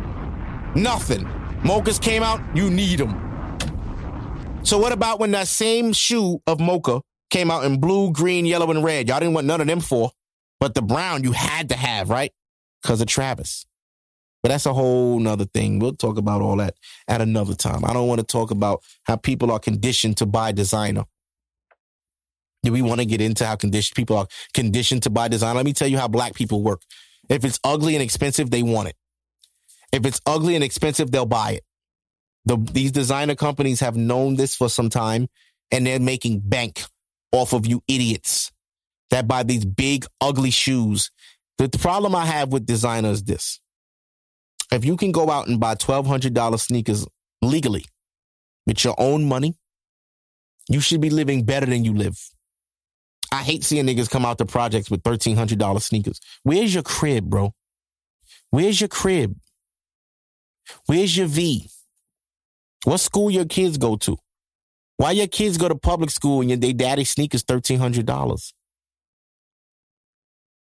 Nothing. Mochas came out, you need them. So what about when that same shoe of Mocha came out in blue, green, yellow, and red? Y'all didn't want none of them for, but the brown you had to have, right? Because of Travis. But that's a whole nother thing. We'll talk about all that at another time. I don't want to talk about how people are conditioned to buy designer. Do we want to get into how conditioned people are conditioned to buy design? Let me tell you how black people work. If it's ugly and expensive, they want it. If it's ugly and expensive, they'll buy it. The, these designer companies have known this for some time and they're making bank off of you idiots that buy these big, ugly shoes. The, the problem I have with designers is this. If you can go out and buy $1,200 sneakers legally with your own money, you should be living better than you live. I hate seeing niggas come out to projects with $1,300 sneakers. Where's your crib, bro? Where's your crib? Where's your V? What school your kids go to? Why your kids go to public school and they daddy sneakers thirteen hundred dollars?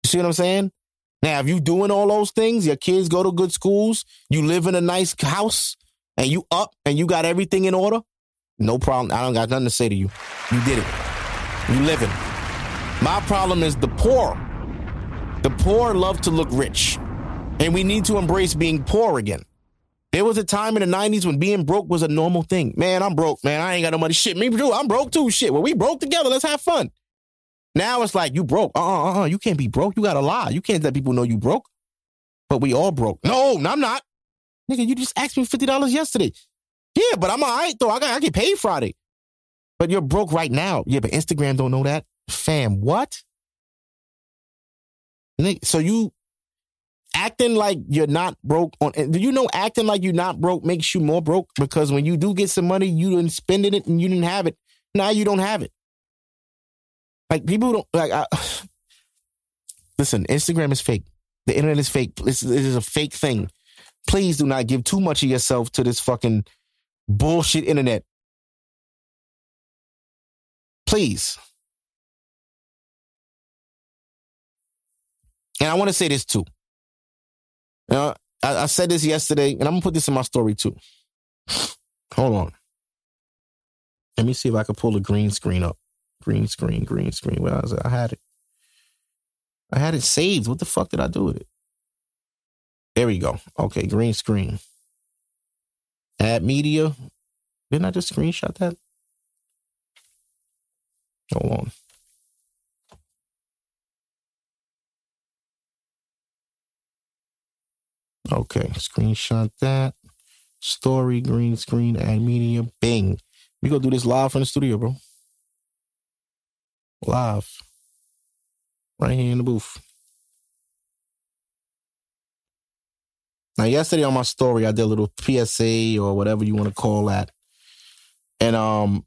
You see what I'm saying? Now, if you doing all those things, your kids go to good schools, you live in a nice house, and you up and you got everything in order, no problem. I don't got nothing to say to you. You did it. You living. My problem is the poor. The poor love to look rich. And we need to embrace being poor again. There was a time in the 90s when being broke was a normal thing. Man, I'm broke, man. I ain't got no money. Shit, me too. I'm broke too. Shit. Well, we broke together. Let's have fun. Now it's like you broke. Uh uh uh. You can't be broke. You gotta lie. You can't let people know you broke. But we all broke. No, I'm not. Nigga, you just asked me fifty dollars yesterday. Yeah, but I'm all right though. I got I get paid Friday. But you're broke right now. Yeah, but Instagram don't know that. Fam, what? So you acting like you're not broke on do you know acting like you're not broke makes you more broke? Because when you do get some money, you didn't spend it and you didn't have it. Now you don't have it. Like people don't like. I, listen, Instagram is fake. The internet is fake. This, this is a fake thing. Please do not give too much of yourself to this fucking bullshit internet. Please. And I want to say this too. You know, I, I said this yesterday, and I'm gonna put this in my story too. Hold on. Let me see if I can pull the green screen up. Green screen, green screen. Where was it? I had it. I had it saved. What the fuck did I do with it? There we go. Okay, green screen. Add media. Didn't I just screenshot that? Hold on. Okay, screenshot that. Story, green screen, add media. Bing. We go do this live from the studio, bro. Live. Right here in the booth. Now, yesterday on my story, I did a little PSA or whatever you want to call that. And um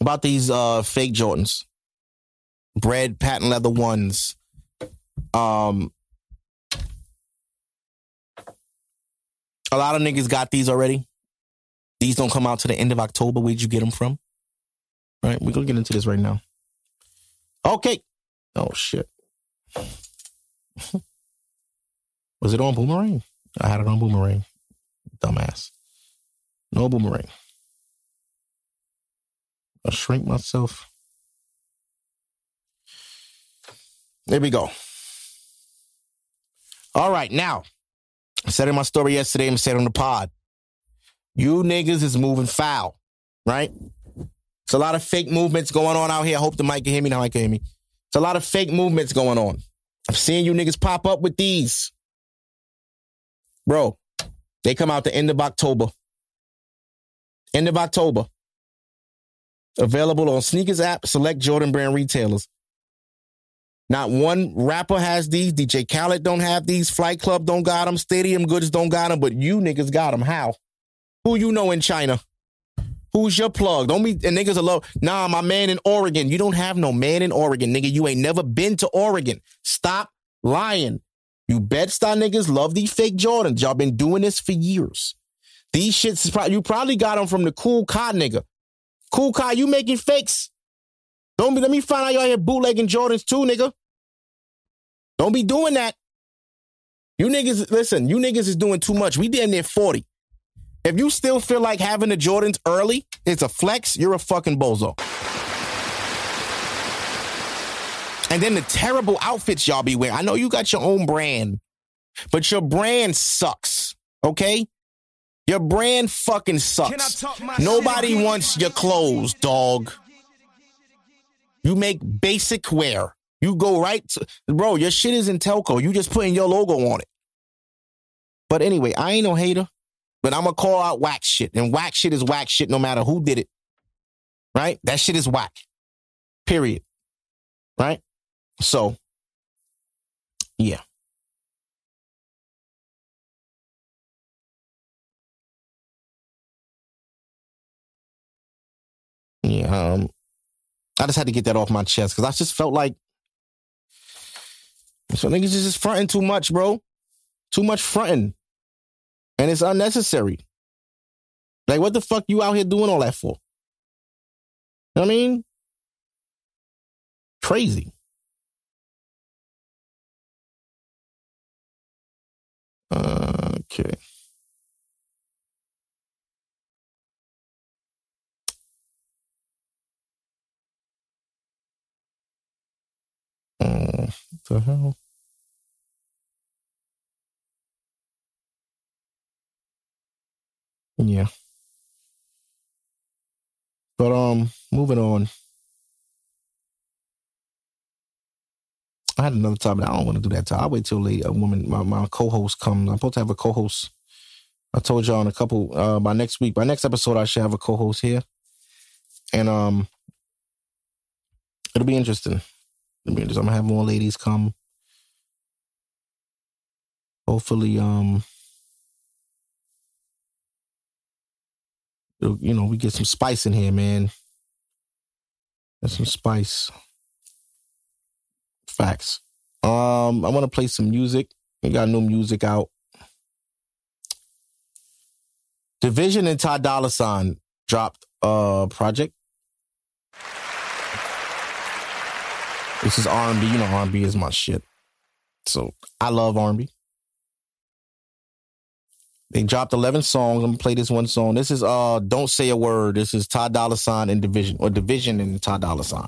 about these uh fake Jordans. Bred patent leather ones. Um a lot of niggas got these already. These don't come out to the end of October. Where'd you get them from? All right, we're gonna get into this right now. Okay. Oh shit. Was it on boomerang? I had it on boomerang. Dumbass. No boomerang. I'll shrink myself. There we go. All right, now, I said in my story yesterday, and said on the pod, you niggas is moving foul, right? It's a lot of fake movements going on out here. I hope the mic can hear me. Now I can hear me. It's a lot of fake movements going on. I'm seeing you niggas pop up with these. Bro, they come out the end of October. End of October. Available on SNKRS app, select Jordan brand retailers. Not one rapper has these. DJ Khaled don't have these. Flight Club don't got them. Stadium Goods don't got them. But you niggas got them. How? Who you know in China? Who's your plug? Don't be and niggas are low. Nah, my man in Oregon. You don't have no man in Oregon, nigga. You ain't never been to Oregon. Stop lying. You Bed-Stuy niggas love these fake Jordans. Y'all been doing this for years. These shits, you probably got them from the Cool Car nigga. Cool Car, you making fakes? Don't be, let me find out y'all here bootlegging Jordans too, nigga. Don't be doing that. You niggas, listen, you niggas is doing too much. We damn near 40. If you still feel like having the Jordans early, it's a flex, you're a fucking bozo. And then the terrible outfits y'all be wearing. I know you got your own brand, but your brand sucks. Okay? Your brand fucking sucks. Nobody wants your clothes, dog. You make basic wear. You go right to, bro, your shit is in telco. You just putting your logo on it. But anyway, I ain't no hater, but I'm gonna call out whack shit. And whack shit is whack shit no matter who did it. Right? That shit is whack. Period. Right? So, yeah. Yeah, um, I just had to get that off my chest because I just felt like so niggas is just fronting too much, bro. Too much fronting. And it's unnecessary. Like, what the fuck you out here doing all that for? You know what I mean? Crazy. Uh, What the hell? Yeah. But um, moving on. I had another topic. I don't want to do that. I'll wait till late. A woman, my, my co-host comes. I'm supposed to have a co-host. I told y'all in a couple uh by next week. By next episode, I should have a co-host here. And um it'll be interesting. I'm gonna have more ladies come. Hopefully, um you know, we get some spice in here, man. Get some spice. Facts. Um, I want to play some music. We got new music out. dvsn and Ty Dolla Sign dropped a project. This is R&B. You know R&B is my shit. So I love R&B. They dropped 11 songs. I'm gonna play this one song. This is uh Don't Say a Word. This is Ty Dolla Sign and dvsn or dvsn and Ty Dolla Sign.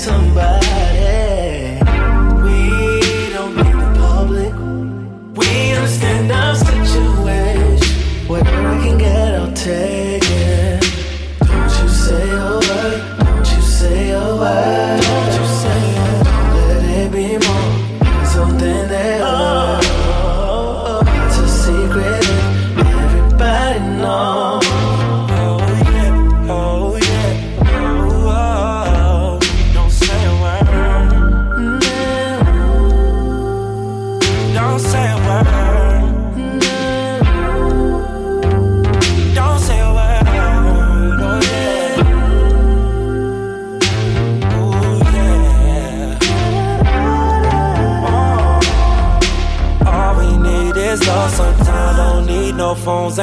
Somebody.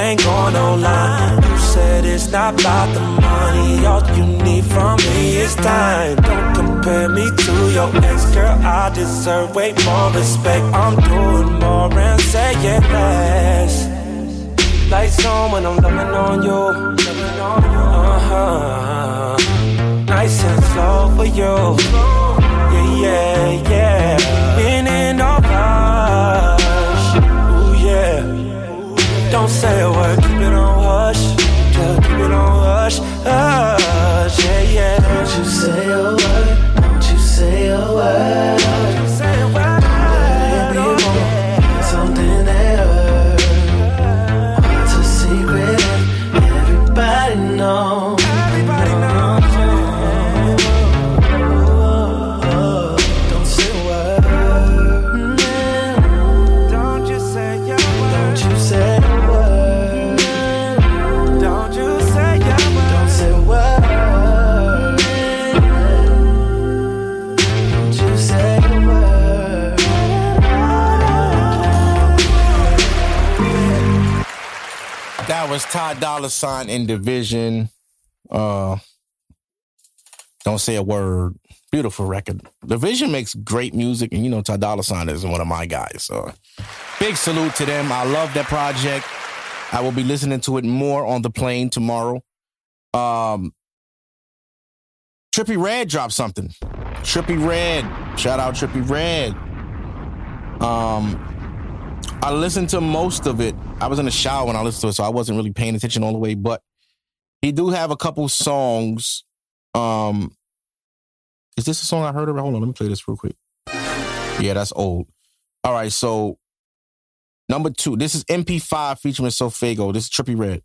Ain't going online. You said it's not about the money. All you need from me is time. Don't compare me to your ex, girl. I deserve way more respect. I'm doing more and saying less. On when I'm loving on you. Uh huh. Nice and slow for you. Yeah, yeah, yeah. Don't say a word, keep it on hush. Yeah, keep it on hush. Hush, yeah, yeah. Don't you say a word. Don't you say a word. Was Ty Dolla Sign in dvsn. Uh, don't say a word. Beautiful record. dvsn makes great music, and you know Ty Dolla Sign is one of my guys. So big salute to them. I love that project. I will be listening to it more on the plane tomorrow. Um, Trippie Redd dropped something. Trippie Redd, shout out Trippie Redd. Um, I listened to most of it. I was in the shower when I listened to it, so I wasn't really paying attention all the way. But he do have a couple songs. Um, is this a song I heard? Hold on, let me play this real quick. Yeah, that's old. All right, so number two, this is MP5 featuring SoFaygo. This is Trippie Redd.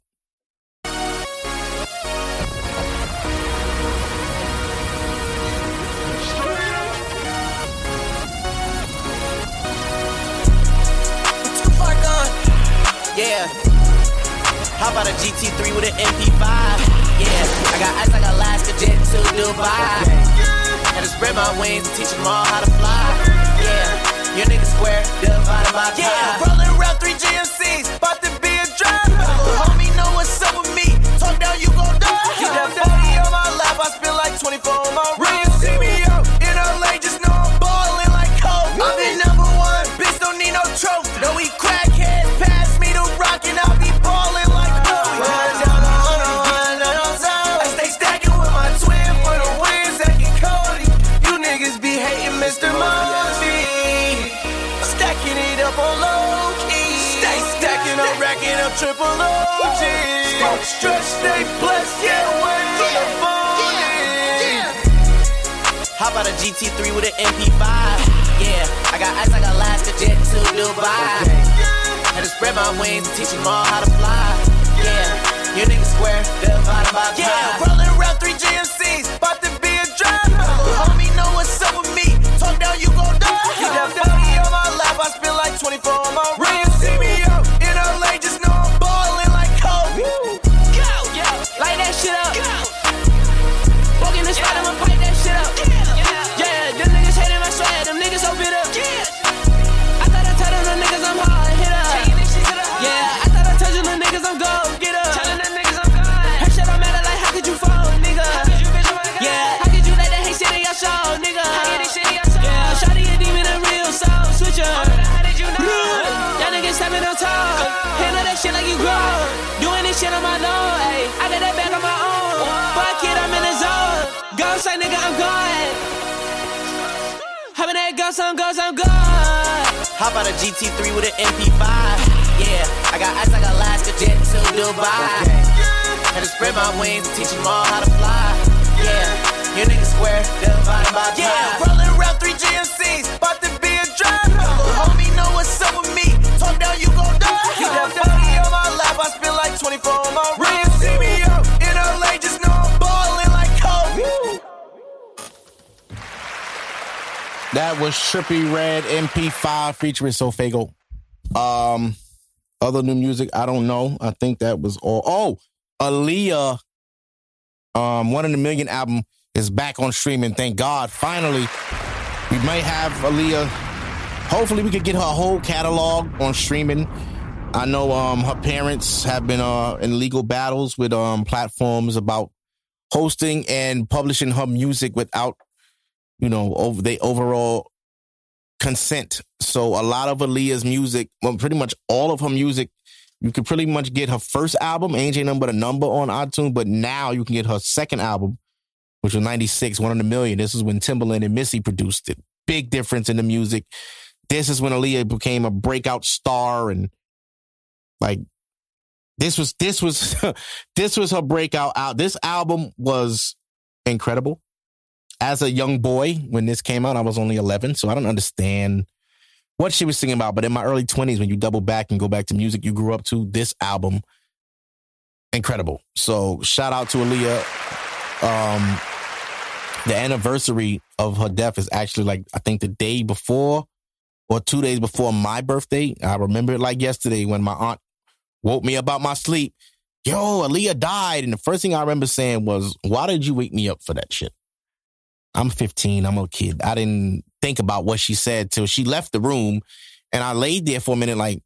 Yeah. How about a GT3 with an MP5? Yeah. I got ice like Alaska jet to Dubai. To spread my wings and teach them all how to fly. Yeah. Your niggas square, divided by pi. Yeah. Rolling around three GMCs, about to be a driver. Homie, know what's up with me. Talk down, you gon' die. Keep that 40 on my lap, I spend like 24 stretch, stay blessed, yeah, way on the phone. How about a GT3 with an MP5? Yeah, I got ice like Alaska jet to Dubai. Had to spread my wings and teach them all how to fly. Yeah, your niggas square, by pi. Yeah, rolling around three GMCs, gone. out a GT3 with an MP5? Yeah, I got ice like Alaska jet to Dubai. Had to spread my wings and teach them all how to fly. Yeah, your niggas square, by pi. Yeah, rolling around three GMCs, about to be a driver. Homie, know what's up with me. Talk down, you gon' die. Keep that 40 on my lap, I spend That was Trippie Redd MP5 featuring SoFaygo. Um, other new music, I don't know. I think that was all. Oh, Aaliyah, um, One in a Million album is back on streaming. Thank God. Finally, we might have Aaliyah. Hopefully, we could get her whole catalog on streaming. I know um her parents have been uh in legal battles with um platforms about hosting and publishing her music without you know, over they overall consent. So a lot of Aaliyah's music, well, pretty much all of her music, you could pretty much get her first album, Ain't Ain't But a Number on iTunes, but now you can get her second album, which was 96, One in a Million. This is when Timbaland and Missy produced it. Big difference in the music. This is when Aaliyah became a breakout star and like this was this was this was her breakout out. This album was incredible as a young boy when this came out, I was only 11, so I don't understand what she was singing about. But in my early 20s, when you double back and go back to music you grew up to, this album, incredible. So shout out to Aaliyah. Um, the anniversary of her death is actually like, I think the day before or two days before my birthday. I remember it like yesterday when my aunt woke me about my sleep. Yo, Aaliyah died. And the first thing I remember saying was, why did you wake me up for that shit? I'm 15. I'm a kid. I didn't think about what she said till she left the room. And I laid there for a minute like,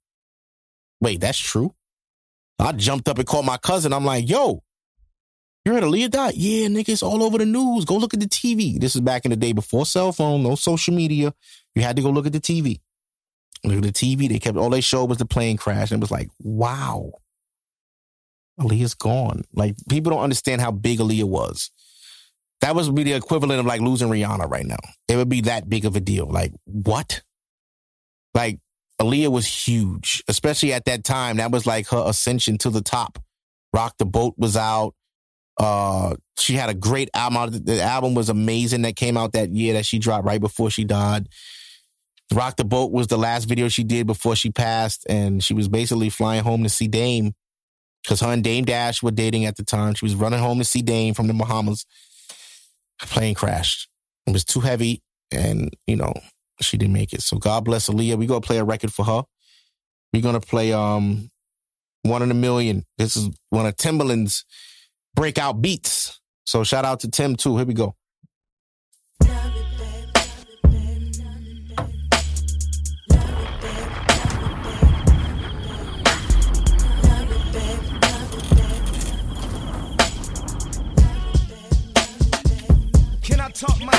wait, that's true? I jumped up and called my cousin. I'm like, yo, you heard Aaliyah died? Yeah, nigga, it's all over the news. Go look at the TV. This is back in the day before cell phone, no social media. You had to go look at the TV. Look at the TV. They kept all they showed was the plane crash, and it was like, wow, Aaliyah's gone. Like people don't understand how big Aaliyah was. That would be the equivalent of like losing Rihanna right now. It would be that big of a deal. Like what? Like Aaliyah was huge, especially at that time. That was like her ascension to the top. Rock the Boat was out. Uh, she had a great album. The album was amazing that came out that year that she dropped right before she died. Rock the Boat was the last video she did before she passed, and she was basically flying home to see Dame because her and Dame Dash were dating at the time. She was running home to see Dame from the Bahamas. Plane crashed. It was too heavy, and you know she didn't make it. So God bless Aaliyah. We gonna play a record for her. We're gonna play um one in a million. This is one of Timbaland's breakout beats. So shout out to Tim too. Here we go. Talk my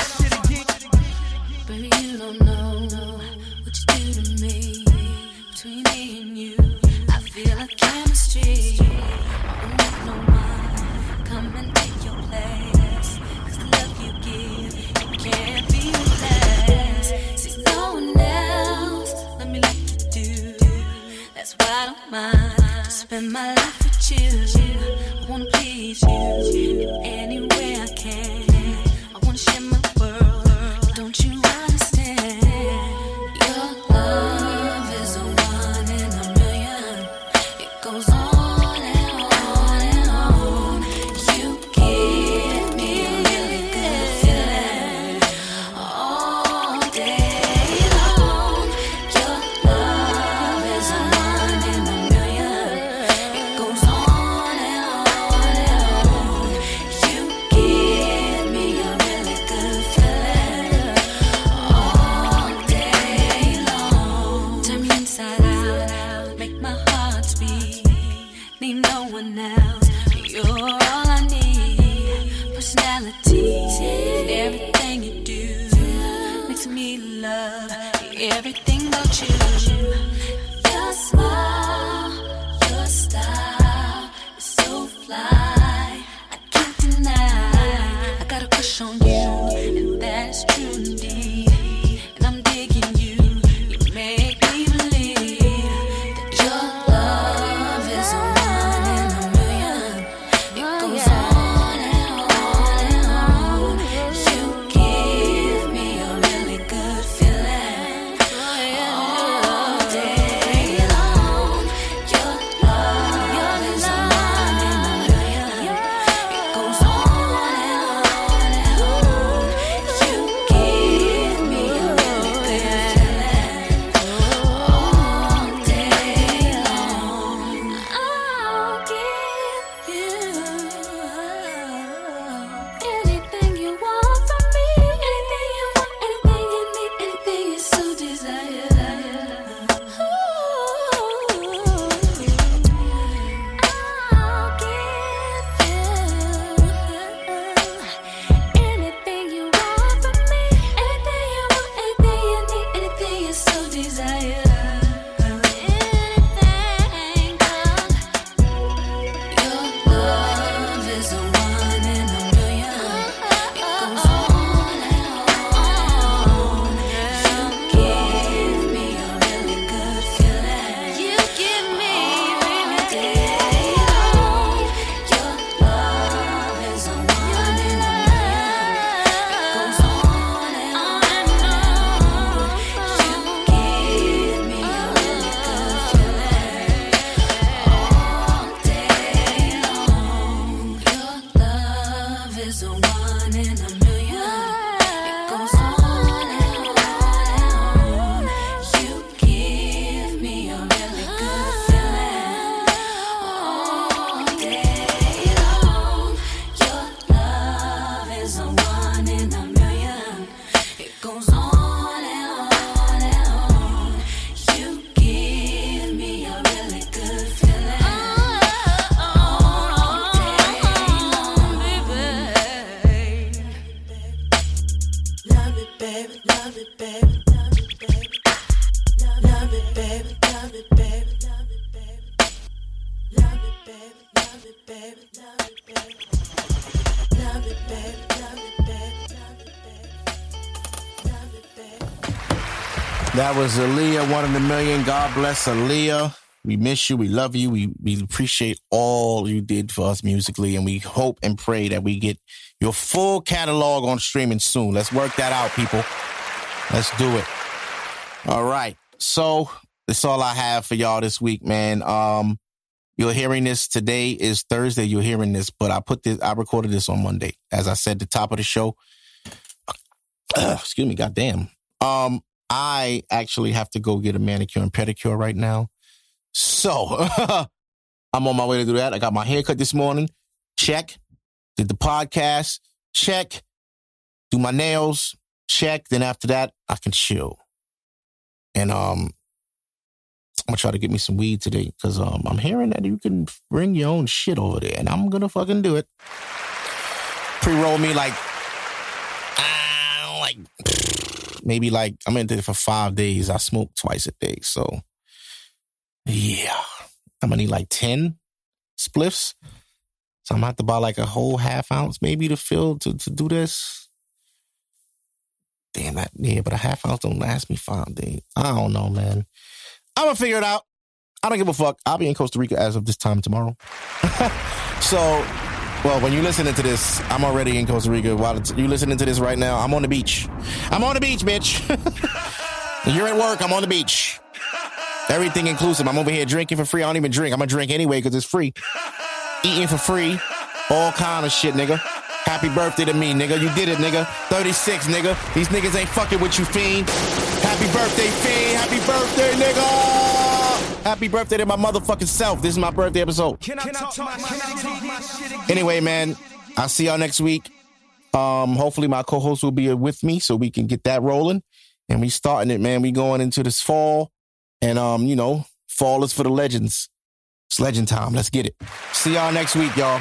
That was Aaliyah, one in a million. God bless Aaliyah. We miss you. We love you. We we appreciate all you did for us musically, and we hope and pray that we get your full catalog on streaming soon. Let's work that out, people. Let's do it. All right. So that's all I have for y'all this week, man. Um, you're hearing this today is Thursday. You're hearing this, but I put this, I recorded this on Monday. As I said, the top of the show. excuse me, goddamn. Um, I actually have to go get a manicure and pedicure right now. So I'm on my way to do that. I got my haircut this morning. Check. Did the podcast. Check. Do my nails. Check. Then after that, I can chill. And um, I'm gonna try to get me some weed today because um, I'm hearing that you can bring your own shit over there, and I'm gonna fucking do it. Pre-roll me like, ah, like maybe like I'm in there for five days. I smoke twice a day, so yeah, I'm gonna need like ten spliffs. So I'm gonna have to buy like a whole half ounce maybe to fill to to do this. Damn that, yeah, but a half ounce don't last me five days. I don't know, man. I'm gonna figure it out. I don't give a fuck. I'll be in Costa Rica as of this time tomorrow. so, well, when you're listening to this, I'm already in Costa Rica. While it's, you listening to this right now, I'm on the beach. I'm on the beach, bitch. you're at work. I'm on the beach. Everything inclusive. I'm over here drinking for free. I don't even drink. I'm gonna drink anyway because it's free. Eating for free. All kind of shit, nigga. Happy birthday to me, nigga. You did it, nigga. 36, nigga. These niggas ain't fucking with you, fiend. Happy birthday, fiend. Happy birthday, nigga. Happy birthday to my motherfucking self. This is my birthday episode. Can I talk my shit again? Anyway, man, I'll see y'all next week. Um, hopefully my co-host will be with me so we can get that rolling. And we starting it, man. We going into this fall. And um, you know, fall is for the legends. It's legend time. Let's get it. See y'all next week, y'all.